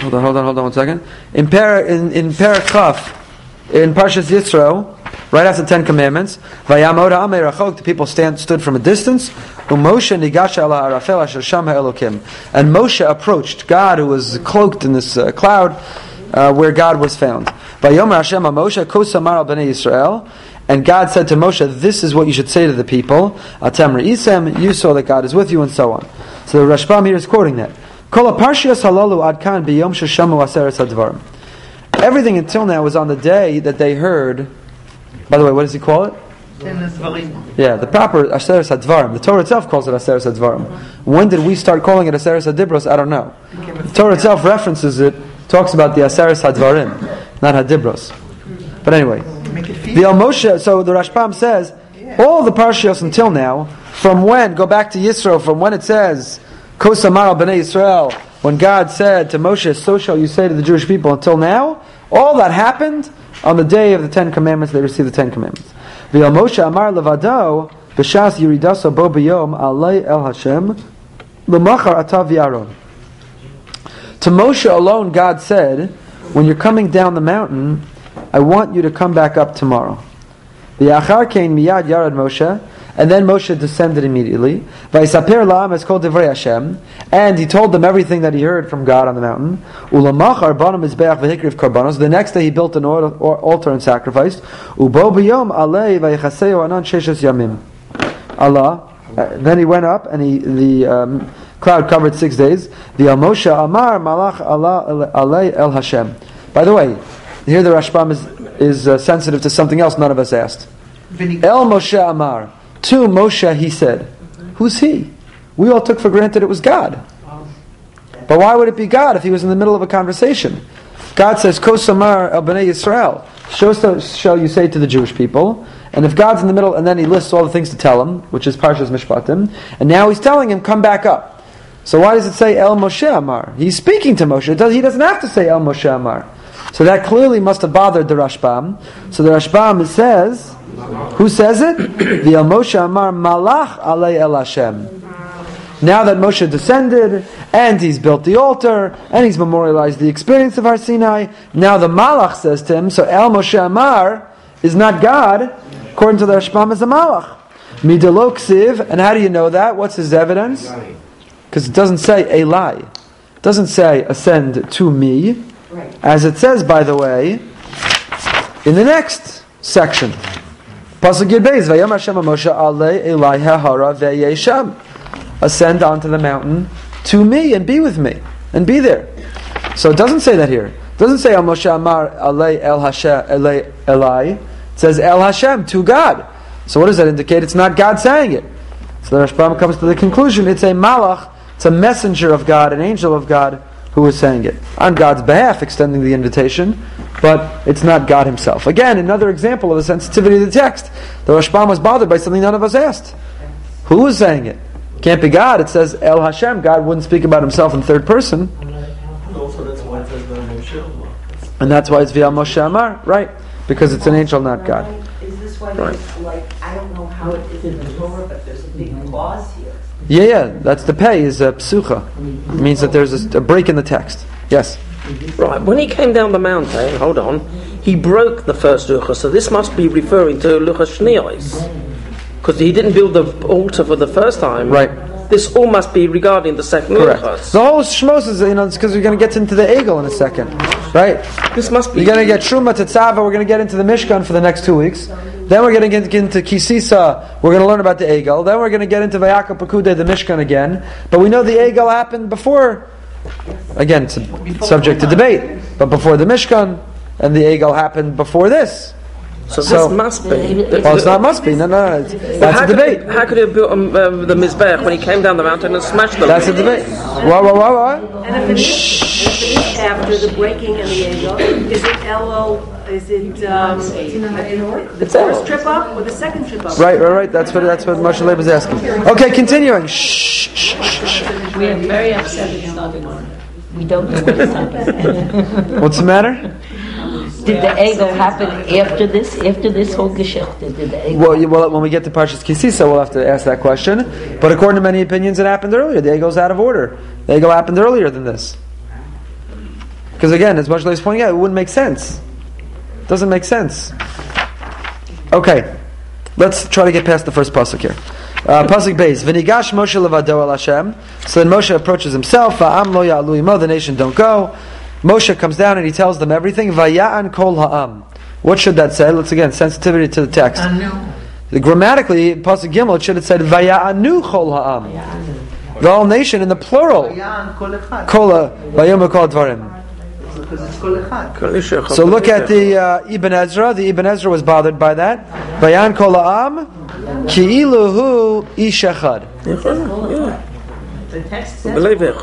Hold on, hold on, hold on one second. In Par in in Perach Chaf, in Parshas Yisro, right after the Ten Commandments, the people stand stood from a distance. And Moshe approached God, who was cloaked in this uh, cloud, uh, where God was found. And God said to Moshe, "This is what you should say to the people: you saw that God is with you, and so on." So the Rashbam here is quoting that. Everything until now was on the day that they heard. By the way, what does he call it? in the Zvarim. Yeah, the proper Aseres Hadvarim. The Torah itself calls it Aseres Hadvarim. When did we start calling it Aseres Hadibros? I don't know. The Torah itself references it, talks about the Aseres Hadvarim, not Hadibros. But anyway, Make it feel. the El Moshe, so the Rashbam says, all the Parshios until now, from when, go back to Yisro, from when it says, Kosamar al Bnei Yisrael, when God said to Moshe, so shall you say to the Jewish people until now, All that happened on the day of the Ten Commandments. They received the Ten Commandments. V'al Moshe Amar levado b'shas yiridaso bo b'yom alei el Hashem l'machar atav yaron. To Moshe alone, God said, "When you're coming down the mountain, I want you to come back up tomorrow." V'yachar kein miyad yarad Moshe. And then Moshe descended immediately. Vaysaper la'am is called Divrei Hashem, and he told them everything that he heard from God on the mountain. Ulamachar banam mizbeach v'hikriv karbanos. The next day he built an al- al- altar and sacrificed. Ubo b'yom alei vaychaseo anan sheshes yamim. Allah. Uh, then he went up, and he the um, cloud covered six days. The Moshe Amar Malach Allah alei El Hashem. By the way, here the Rashbam is is uh, sensitive to something else none of us asked. El Moshe Amar. To Moshe he said, Who's he? We all took for granted it was God. But why would it be God if he was in the middle of a conversation? God says, Kosamar el bnei Yisrael. So shall you say to the Jewish people. And if God's in the middle, and then he lists all the things to tell him, which is Parshas Mishpatim, and now he's telling him, come back up. So why does it say El Moshe Amar? He's speaking to Moshe. Does- He doesn't have to say El Moshe Amar. So that clearly must have bothered the Rashbam. So the Rashbam says, who says it? The El Moshe Amar Malach Alei El Hashem. Now that Moshe descended, and he's built the altar, and he's memorialized the experience of Har Sinai, now the Malach says to him, so El Moshe Amar is not God, according to the Rashbam, is a Malach. Midelo Ksiv, and how do you know that? What's his evidence? Because it doesn't say Eli. It doesn't say ascend to me, as it says, by the way, in the next section. Pasuk Yud Beis, Vayom Hashem Moshe Ale Eli Hahara Veyesham. Ascend onto the mountain to me and be with me and be there. So it doesn't say that here. It doesn't say Al Moshe Amar Ale El Hashem. It says El Hashem to God. So what does that indicate? It's not God saying it. So the Rashbam comes to the conclusion it's a malach, it's a messenger of God, an angel of God who is saying it on God's behalf, extending the invitation, but it's not God Himself. Again, another example of the sensitivity of the text. The Rashbam was bothered by something none of us asked. Who is saying it? Can't be God. It says El Hashem. God wouldn't speak about Himself in third person, Also, that's why it says the Moshe. and that's why it's via Moshe Amar, right? Because it's an angel, not God. Is this why Right. like, I don't know how it is in the Torah, but there's a big clause here. Yeah, yeah. That's the pay is a psucha. It means that there's a, a break in the text. Yes. Right, when he came down the mountain, hold on, he broke the first luchas, so this must be referring to luchas shniyos. Because he didn't build the altar for the first time. Right. This all must be regarding the second Correct. luchas. The whole shmos is, you know, it's because we're going to get into the Egel in a second, right? This must be. You're going to get Truma Tetzava, we're going to get into the Mishkan for the next two weeks. Then we're going to get into Kisisa, we're going to learn about the Egel. Then we're going to get into Vayaka Pakude, the Mishkan again. But we know the Egel happened before, again, it's subject to debate, but before the Mishkan, and the Egel happened before this. So, so- this must be. Well, it's not must be, no, no, no. It's, that's how a debate. He, how could he have built um, um, the Mizbech when he came down the mountain and smashed them? That's a debate. What, what, what, what? And if it is, if it is after the breaking and the Egel, is it LO, is it, um, the first trip up or the second trip up? Right, right, right. That's what that's what Moshe Leib is asking. Okay, continuing. Shh, shh, shh, shh. We are very upset it's not in order. We don't know what is happening. What's the matter? Did the Egel happen after this, after this whole Geschichte? Did the Egel? Well, well, when we get to Parshas Kisisa, we'll have to ask that question. But according to many opinions, it happened earlier. The Egel's out of order. The Egel happened earlier than this. Because again, as Moshe Leib is pointing out, it wouldn't make sense. It doesn't make sense. Okay, let's try to get past the first pasuk here. Uh, pasuk. V'nigash Moshe levado el Hashem. So then Moshe approaches himself. Va'am lo ya'alu. The nation don't go. Moshe comes down and he tells them everything. Vaya'an kol ha'am. What should that say? Let's again sensitivity to the text. The- Grammatically, pasuk Gimel, it should have said Vaya'anu kol ha'am. The whole nation in the plural. Yan kol echad. Kol ha- vayom kol dvarim. Because it's kol echad. So look at the uh, Ibn Ezra. The Ibn Ezra was bothered by that. Vayan kol ha'am ki'iluhu ish echad. The text says. Believe it.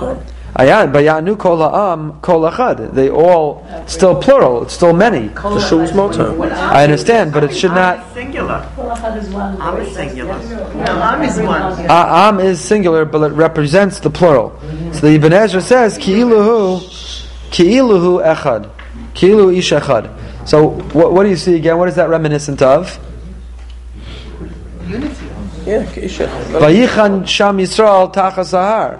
Chod. Ayan, bayanu kol ha'am kol echad. They all still plural. It's still many. The shul's motto. I understand, but it should not. Singular. Am Am is singular. No, Am is one. Am is singular, but it represents the plural. So the Ibn Ezra says ki'iluhu ki'iluhu echad. Kilu ish echad. So what, what do you see again? What is that reminiscent of? Unity. Yeah, Kisha. Vayichan Sham Yisrael Tachas Sahar.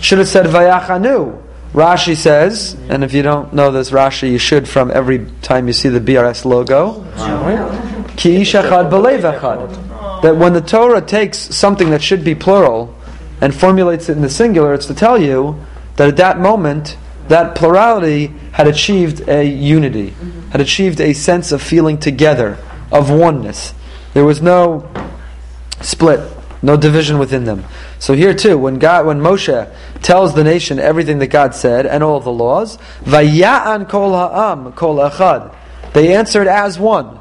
Should have said Vayachanu. Rashi says, and if you don't know this Rashi, you should from every time you see the BRS logo. Ki. That when the Torah takes something that should be plural and formulates it in the singular, it's to tell you that at that moment, that plurality had achieved a unity, had achieved a sense of feeling together, of oneness. There was no split, no division within them. So here too, when God, when Moshe tells the nation everything that God said and all the laws, Vaya'an kol ha'am kol echad, they answered as one.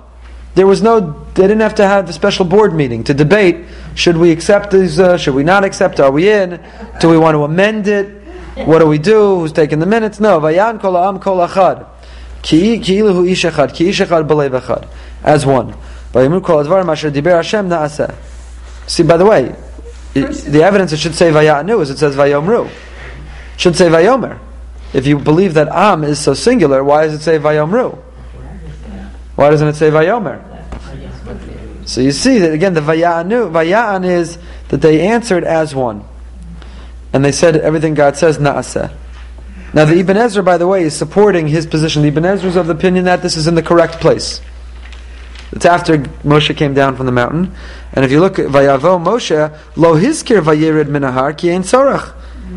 There was no, they didn't have to have a special board meeting to debate. Should we accept these? Uh, should we not accept? Are we in? Do we want to amend it? What do we do? Who's taking the minutes? No. Vayan kol ha'am kol echad. Ki iluhu ish echad. Ki ish echad. As one. See, by the way, it, the evidence it should say vayanu is it says vayomru. It should say vayomer. If you believe that am is so singular, why does it say vayomru? Why doesn't it say vayomer? So you see that again, the vayanu, vayan is that they answered as one, and they said everything God says naaseh. Now the Ibn Ezra, by the way, is supporting his position. The Ibn Ezra is of the opinion that this is in the correct place. It's after Moshe came down from the mountain, and if you look at Vayavo Moshe, lo hizkir vayirid minahar ki ein sorach.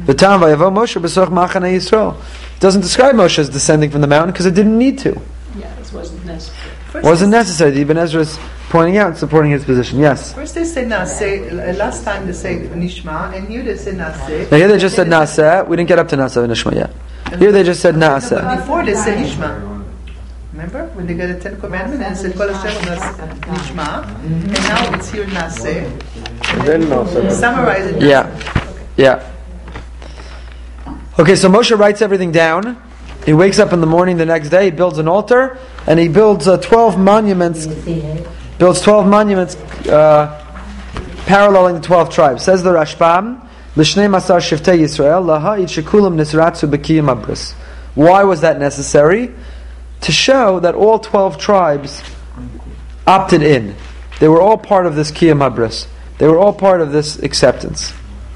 The town Vayavo Moshe besoch machane Yisrael. It doesn't describe Moshe as descending from the mountain because it didn't need to. Yeah, this wasn't necessary. wasn't necessary. Ibn Ezra is pointing out, supporting his position. Yes. First they say nase, uh, last time they say nishma, and here they say nase. Now here they just said Nasa. We didn't get up to Nasa and Nishma yet. Here they just said but before they say nishma. Remember when they got the Ten Commandments and said Kol Hashem nas- nishma, and now it's here nase. Then Nasa. Summarize it. Yeah. Yeah. Okay, so Moshe writes everything down. He wakes up in the morning the next day, he builds an altar, and he builds uh, 12 monuments. Builds 12 monuments uh, paralleling the 12 tribes. Says the Rashbam, L'shnei masar shiftei Yisrael, laha shekulam nisratzu b'kiyim abris. Why was that necessary? To show that all 12 tribes opted in. They were all part of this kiyam abris. They were all part of this acceptance.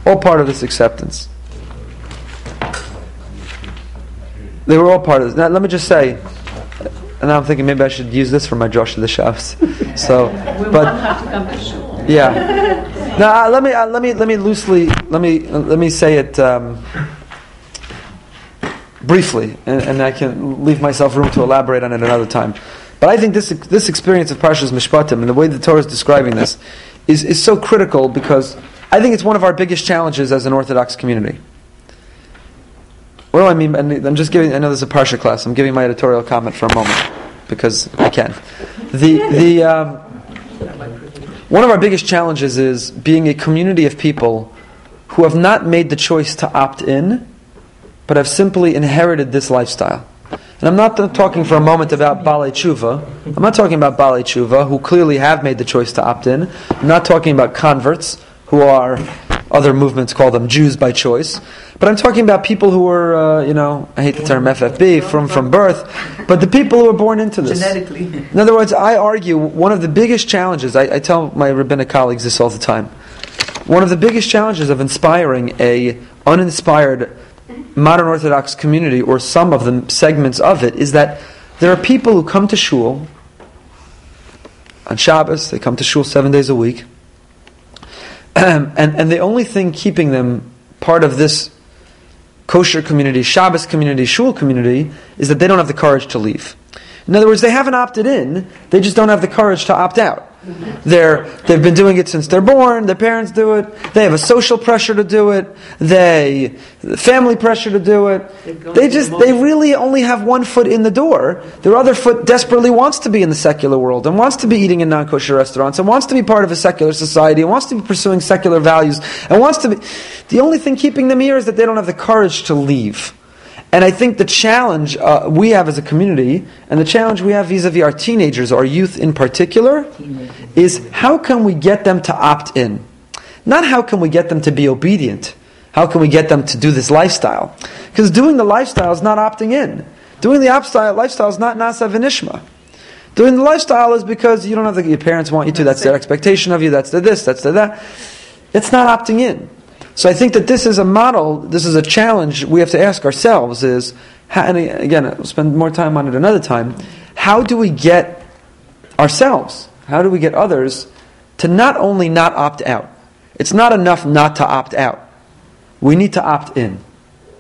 All part of this acceptance. They were all part of this. Now, let me just say, and I'm thinking maybe I should use this for my Josh of the Shavs. So, We but won't have to come to shul. yeah. Now uh, let me uh, let me let me loosely let me uh, let me say it um, briefly, and, and I can leave myself room to elaborate on it another time. But I think this this experience of Parshas Mishpatim and the way the Torah is describing this is is so critical because I think it's one of our biggest challenges as an Orthodox community. What do I mean? I'm just giving. I know this is a Parsha class. I'm giving my editorial comment for a moment because I can. The the um, one of our biggest challenges is being a community of people who have not made the choice to opt in, but have simply inherited this lifestyle. And I'm not talking for a moment about Balei Tshuva. I'm not talking about Balei Tshuva who clearly have made the choice to opt in. I'm not talking about converts who are other movements call them Jews by choice. But I'm talking about people who were, uh, you know, I hate the term FFB, from, from birth, but the people who were born into this. Genetically. In other words, I argue one of the biggest challenges, I, I tell my rabbinic colleagues this all the time, one of the biggest challenges of inspiring a uninspired modern Orthodox community, or some of the segments of it, is that there are people who come to shul on Shabbos, they come to shul seven days a week, and, and the only thing keeping them part of this kosher community, Shabbos community, shul community, is that they don't have the courage to leave. In other words, they haven't opted in, they just don't have the courage to opt out. They're, they've been doing it since they're born, their parents do it, they have a social pressure to do it, they, family pressure to do it. They just, they really only have one foot in the door. Their other foot desperately wants to be in the secular world and wants to be eating in non kosher restaurants and wants to be part of a secular society and wants to be pursuing secular values and wants to be. The only thing keeping them here is that they don't have the courage to leave. And I think the challenge uh, we have as a community, and the challenge we have vis a vis our teenagers, our youth in particular, is how can we get them to opt in? Not how can we get them to be obedient. How can we get them to do this lifestyle? Because doing the lifestyle is not opting in. Doing the lifestyle, lifestyle is not na'aseh v'nishma. Doing the lifestyle is because you don't have the, your parents want you to. That's their expectation of you. That's the this. That's the that. It's not opting in. So I think that this is a model. This is a challenge we have to ask ourselves. Is how, and again, we'll spend more time on it another time. How do we get ourselves? How do we get others to not only not opt out? It's not enough not to opt out. We need to opt in.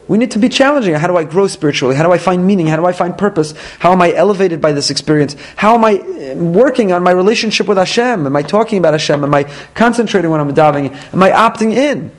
We need to be challenging. How do I grow spiritually? How do I find meaning? How do I find purpose? How am I elevated by this experience? How am I uh, working on my relationship with Hashem? Am I talking about Hashem? Am I concentrating when I'm davening? Am I opting in?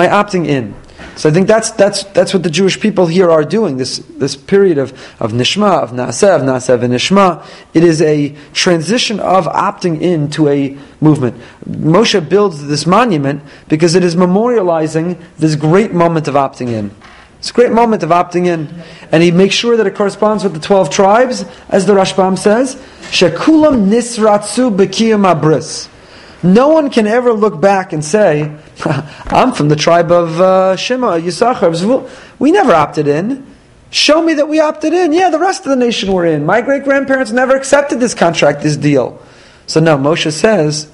I opting in? So I think that's, that's, that's what the Jewish people here are doing, this, this period of, of nishma, of na'aseh, of na'aseh and nishma. It is a transition of opting in to a movement. Moshe builds this monument because it is memorializing this great moment of opting in. It's a great moment of opting in. And he makes sure that it corresponds with the 12 tribes, as the Rashbam says, Shekulam nisratsu bekiyam abris. No one can ever look back and say, I'm from the tribe of uh, Shema, Yisachar, We never opted in. Show me that we opted in. Yeah, the rest of the nation were in. My great grandparents never accepted this contract, this deal. So no, Moshe says,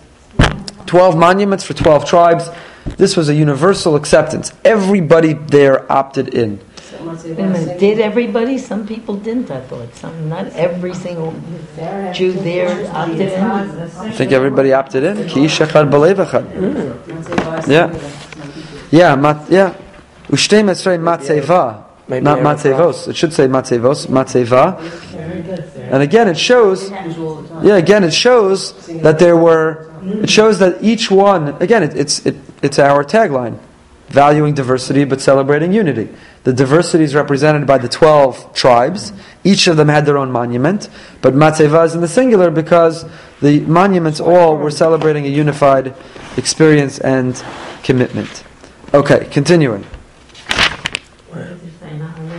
12 monuments for 12 tribes. This was a universal acceptance. Everybody there opted in. Wait a minute, Did everybody? Some people didn't, I thought. Some, not every single Jew there opted in. I think everybody opted in. Ki ish echad b'lev echad. Yeah. Yeah, mat, yeah. Ushtei Mitzrayim matzeva. Maybe Not matzevos. It should say matzevos, matzeva. And again, it shows, yeah, again, it shows that there were, it shows that each one, again, it, it's, it, it's our tagline valuing diversity but celebrating unity. The diversity is represented by the 12 tribes. Each of them had their own monument, but Matzeva is in the singular because the monuments all were celebrating a unified experience and commitment. Okay, continuing.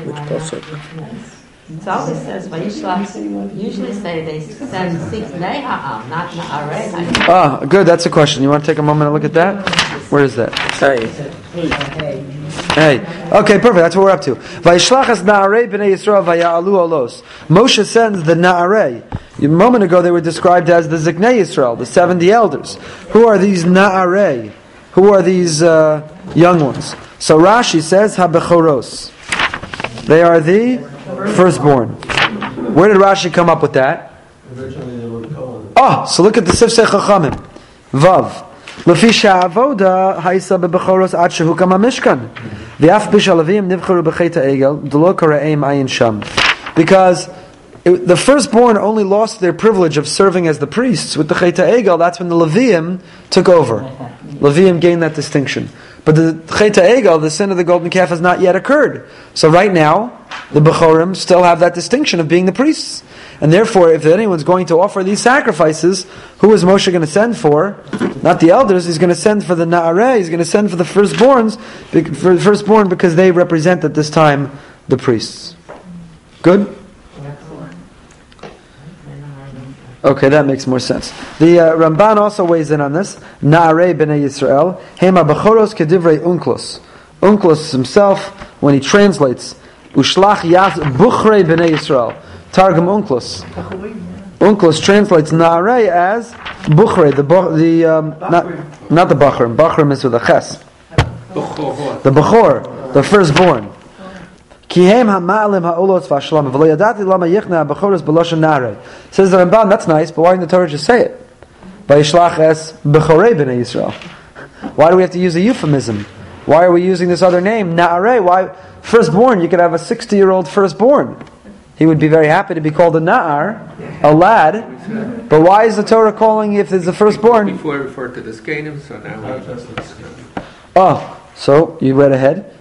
Which pasuk? It always says, Vayishlach, usually say they send six Neha'am, not Na'arei. Ah, good, that's a question. You want to take a moment and look at that? Where is that? Hey, Hey. Okay, perfect. That's what we're up to. Vayishlachas na'arei b'nei Yisrael vaya'alu olos. Moshe sends the na'arei. A moment ago they were described as the Ziknei Yisrael, the 70 elders. Who are these na'arei? Who are these uh, young ones? So Rashi says, habechoros. They are the firstborn. Where did Rashi come up with that? Originally they were Cohen. Oh, so look at the Sifsei Chachamim. Vav. לפי שהעבודה הייסה בבכורוס עד שהוקם המשכן. ואף בשלבים נבחרו בחטא העגל, דלא קראם עין שם. Because it, the firstborn only lost their privilege of serving as the priests with the Cheta Egel. That's when the Levium took over. Levium gained that distinction. But the Cheta Egel, the sin of the golden calf, has not yet occurred. So right now, the Bechorim still have that distinction of being the priests. And therefore, if anyone's going to offer these sacrifices, who is Moshe going to send for? Not the elders. He's going to send for the Na'areh. He's going to send for the firstborns, for the firstborn because they represent at this time the priests. Good. Okay, that makes more sense. The uh, Ramban also weighs in on this. Na'arei b'nei Yisrael. Hema b'choros kedivrei Onkelos. Onkelos himself, when he translates, Ushlach yas buchrei b'nei Yisrael. Targum Onkelos. Onkelos translates Na'arei as buchrei, the, the um, not, not the bachrim. Bachrim is with a ches. The bechor, the firstborn. Kihem ha'ma'alim ha'olos v'ashlam v'lo yadati lama yichna ha'bechoros b'loshen na'arei. Says the Ramban, that's nice, but why didn't the Torah just say it? Vayishlach es bechorei b'nei Yisrael. Why do we have to use a euphemism? Why are we using this other name, na'arei? Why? Firstborn, you could have a 60-year-old firstborn. He would be very happy to be called a na'ar, a lad. But why is the Torah calling if it's the firstborn? Before we referred to the Skanim, so now we. Oh, so you read ahead.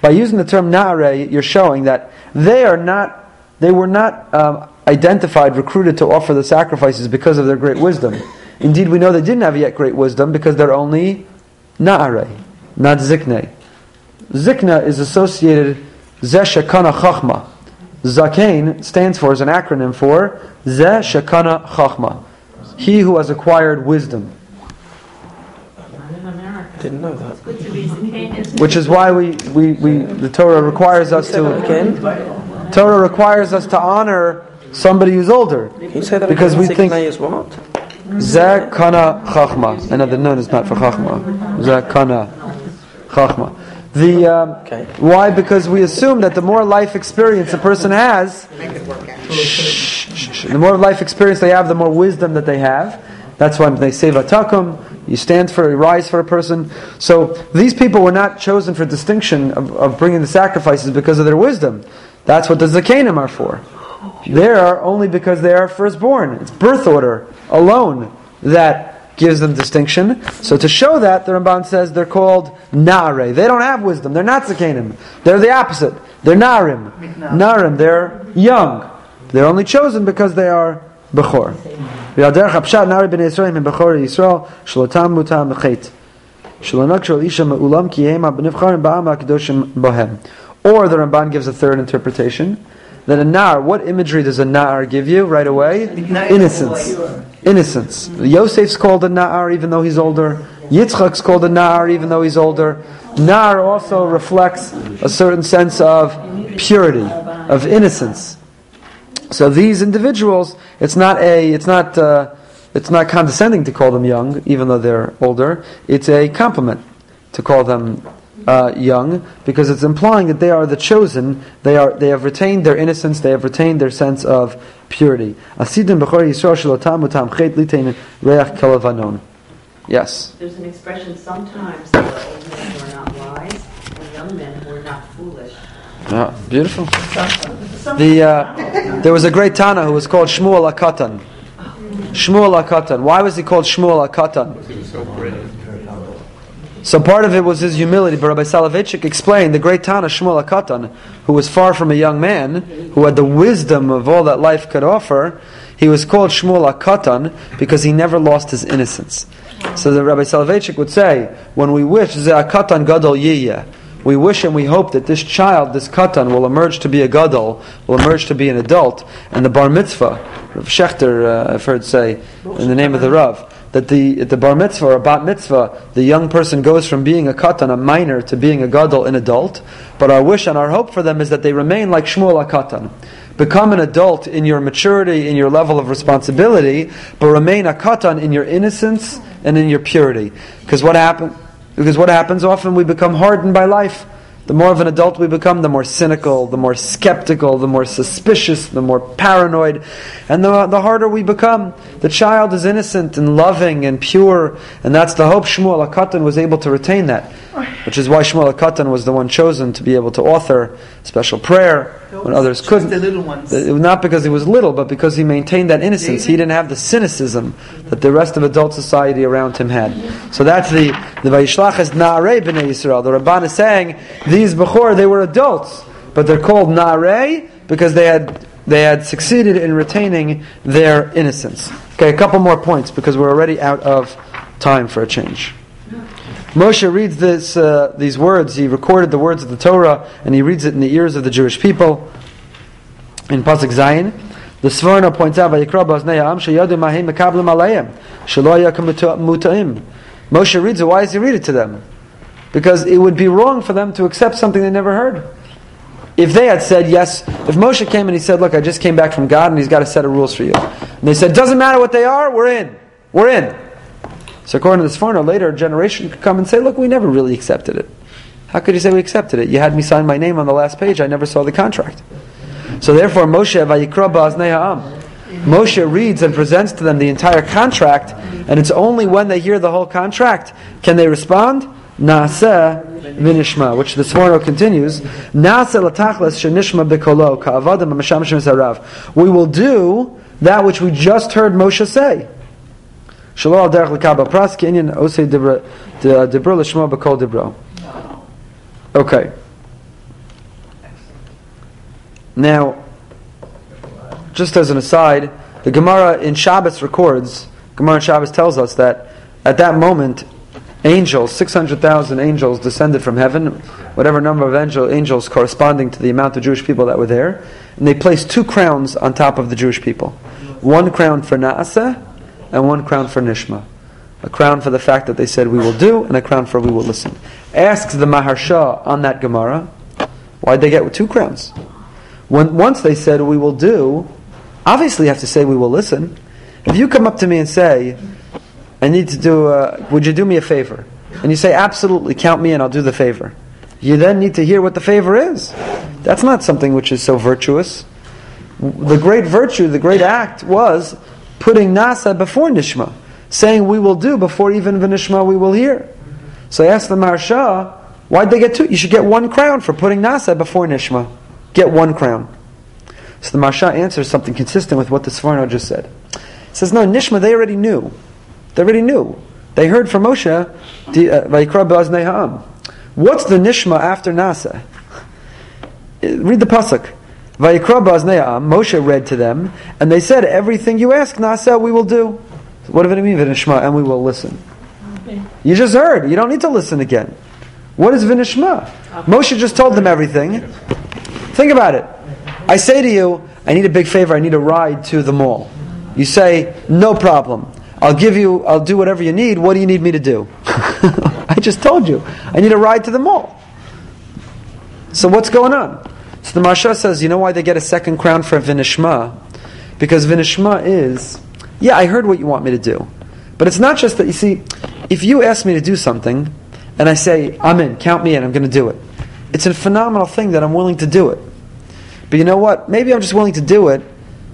by using the term na'arei, you're showing that they are not, they were not um, identified, recruited to offer the sacrifices because of their great wisdom. Indeed, we know they didn't have yet great wisdom because they're only na'are, not zikne. Zikna is associated ze shekana chachma. Zakain stands for, is an acronym for ze shekana chachma. He who has acquired wisdom. Didn't know that. Good to be Zacchaeus. Which is why we, we, we the Torah requires us to Again? Torah requires us to honor somebody who's older. Can you say that Because again? we think Ziknei is what? Zeh kana chachma. And the nun is not for chachma. Zeh kana chachma. The um, Okay. why? Because we assume that the more life experience a person has, the more life experience they have, the more wisdom that they have. That's why they say vatakum. You stand for, you rise for a person. So these people were not chosen for distinction of, of bringing the sacrifices because of their wisdom. That's what the zakanim are for. They are only because they are firstborn. It's birth order alone that gives them distinction. So to show that, the Ramban says they're called Nare. They don't have wisdom. They're not Zakanim. They're the opposite. They're Narim. Narim. They're young. They're only chosen because they are Bechor. והדרך הפשט נערי בני ישראל הם בכור ישראל שלותם מותם בחטא. שלא נקשו על אישה מעולם כי הם הנבחרים בעם הקדושים בהם. Or the Ramban gives a third interpretation that a nar, what imagery does a nar give you right away? Innocence. Innocence. Yosef's called a nar even though he's older. Yitzchak's called a nar even though he's older. Nar also reflects a certain sense of purity, of innocence. So these individuals, it's not a, it's not, uh, it's not condescending to call them young, even though they're older. It's a compliment to call them uh, young, because it's implying that they are the chosen. They are, they have retained their innocence. They have retained their sense of purity. Yes. There's an expression, sometimes there are old men who are not wise and young men who are not foolish. Yeah, beautiful. The uh, there was a great Tana who was called Shmuel Akatan. Shmuel Akatan. Why was he called Shmuel Akatan? So part of it was his humility. But Rabbi Soloveitchik explained the great Tana Shmuel Akatan, who was far from a young man, who had the wisdom of all that life could offer. He was called Shmuel Akatan because he never lost his innocence. So the Rabbi Soloveitchik would say, when we wish Ze Akatan Gadol Yiyeh, we wish and we hope that this child, this katan, will emerge to be a gadol, will emerge to be an adult, and the bar mitzvah, Schachter, uh, I've heard say, in the name of the Rav, that the the bar mitzvah or bat mitzvah, the young person goes from being a katan, a minor, to being a gadol, an adult. But our wish and our hope for them is that they remain like Shmuel a katan. Become an adult in your maturity, in your level of responsibility, but remain a katan in your innocence and in your purity. Because what happened? Because what happens often we become hardened by life. The more of an adult we become, the more cynical, the more skeptical, the more suspicious, the more paranoid, and the, the harder we become. The child is innocent and loving and pure, and that's the hope Shmuel Akatan was able to retain that. Which is why Shmuel Akatan was the one chosen to be able to author special prayer when others couldn't. The little ones. Not because he was little, but because he maintained that innocence. He didn't have the cynicism that the rest of adult society around him had. So that's the the Vayishlach is Na'arei b'nei Yisrael. The Ramban is saying these before they were adults, but they're called Na'arei because they had they had succeeded in retaining their innocence. Okay, a couple more points because we're already out of time for a change. Moshe reads this, uh, these words. He recorded the words of the Torah, and he reads it in the ears of the Jewish people. In pasuk Zayin, the Sforno points out, "Vayikra b'aznei ha'am sheyadu mahim mekablim aleihem shelo yakum mutaim." Moshe reads it. Why does he read it to them? Because it would be wrong for them to accept something they never heard. If they had said yes, if Moshe came and he said, "Look, I just came back from God, and He's got a set of rules for you," and they said, "Doesn't matter what they are, we're in, we're in." So according to this Sforno, later a generation could come and say, "Look, we never really accepted it. How could you say we accepted it? You had me sign my name on the last page. I never saw the contract." So therefore, Moshe vayikra ba'aznei ha'am. Moshe reads and presents to them the entire contract, and it's only when they hear the whole contract can they respond. Naaseh v'nishma, which the Sforno continues. Naaseh latachlas shenishma bekolo ka'avadim ha'mashamshim zarav. We will do that which we just heard Moshe say. Shalom al derech l'kabel pras kinyan osei dibra uh, dibra l'shma b'kol dibro. Okay. Now, just as an aside, the Gemara in Shabbos records, Gemara in Shabbos tells us that at that moment, angels, 600,000 angels descended from heaven, whatever number of angel, angels corresponding to the amount of Jewish people that were there, and they placed two crowns on top of the Jewish people. One crown for Naaseh and one crown for Nishma. A crown for the fact that they said we will do, and a crown for we will listen. Asks the Maharsha on that Gemara, why'd they get two crowns? When, once they said we will do, obviously you have to say we will listen. If you come up to me and say, I need to do, uh, would you do me a favor? And you say, absolutely, count me in, I'll do the favor. You then need to hear what the favor is. That's not something which is so virtuous. The great virtue, the great act was putting Nasa before Nishma, saying we will do before even Vinishma we will hear. So I asked the Maharsha, why'd they get two? You should get one crown for putting Nasa before Nishma. Get one crown. So the Maharsha answers something consistent with what the Sforno just said. He says, no, Nishma, they already knew. They already knew. They heard from Moshe, uh, Vayikra B'aznei Ha'am. What's the Nishma after Nasa? Read the Pasuk. Vayikra B'aznei Ha'am, Moshe read to them, and they said, everything you ask Nasa, we will do. What does it mean, Vinishma, and we will listen? You just heard. You don't need to listen again. What is Vinishma? Moshe just told them everything. Think about it. I say to you, I need a big favor. I need a ride to the mall. You say, no problem. I'll give you, I'll do whatever you need. What do you need me to do? I just told you. I need a ride to the mall. So what's going on? So the Maharsha says, you know why they get a second crown for Vinishma? Because Vinishma is, yeah, I heard what you want me to do. But it's not just that, you see, if you ask me to do something, and I say, I'm in, count me in, I'm going to do it. It's a phenomenal thing that I'm willing to do it. But you know what? Maybe I'm just willing to do it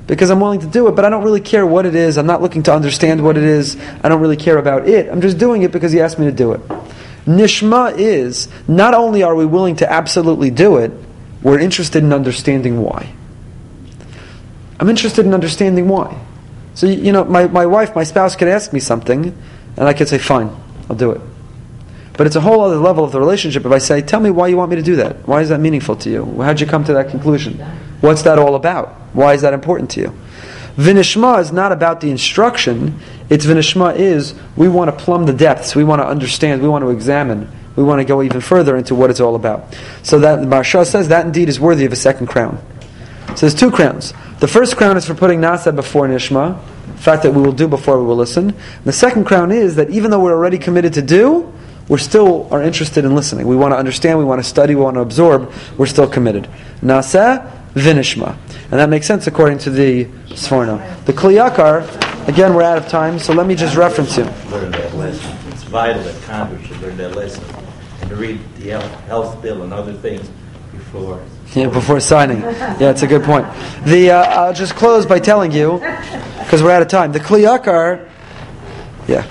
because I'm willing to do it, but I don't really care what it is. I'm not looking to understand what it is. I don't really care about it. I'm just doing it because he asked me to do it. Nishma is not only are we willing to absolutely do it, we're interested in understanding why. I'm interested in understanding why. So, you know, my, my wife, my spouse could ask me something, and I could say, fine, I'll do it. But it's a whole other level of the relationship if I say, tell me why you want me to do that. Why is that meaningful to you? How'd you come to that conclusion? What's that all about? Why is that important to you? Vinishma is not about the instruction. It's Vinishma is we want to plumb the depths. We want to understand. We want to examine. We want to go even further into what it's all about. So that the Maharsha says that indeed is worthy of a second crown. So there's two crowns. The first crown is for putting Nasa before Nishma, the fact that we will do before we will listen. And the second crown is that even though we're already committed to do, we're still are interested in listening. We want to understand, we want to study, we want to absorb, we're still committed. Na'aseh V'Nishma. And that makes sense according to the Sforno. The Kli Yakar, again, we're out of time, so let me just reference you. Learn that lesson. It's vital that Congress should learn that lesson and to read the health, health bill and other things before. Yeah, before signing. Yeah, it's a good point. The uh, I'll just close by telling you, because we're out of time. The Kli Yakar, yeah,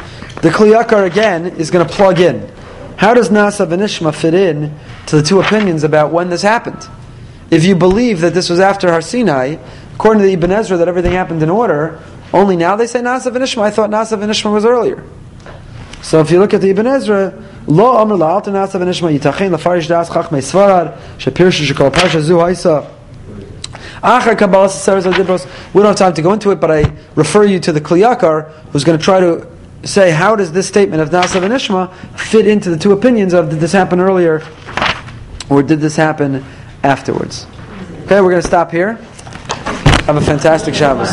the Kli Yakar again is going to plug in. How does Na'aseh V'Nishma fit in to the two opinions about when this happened? If you believe that this was after Har Sinai, according to the Ibn Ezra, that everything happened in order, only now they say Na'aseh V'Nishma. I thought Na'aseh V'Nishma was earlier. So if you look at the Ibn Ezra, Lo Amr La Alta Na'aseh V'Nishma Yitachein La Farish Das Chachmei Svarad Shapirsh Shekol Pasha Zu Haisa. We don't have time to go into it, but I refer you to the Kli Yakar, who's going to try to say how does this statement of Na'aseh V'Nishma fit into the two opinions of did this happen earlier or did this happen afterwards. Okay, we're going to stop here. Have a fantastic Shabbos.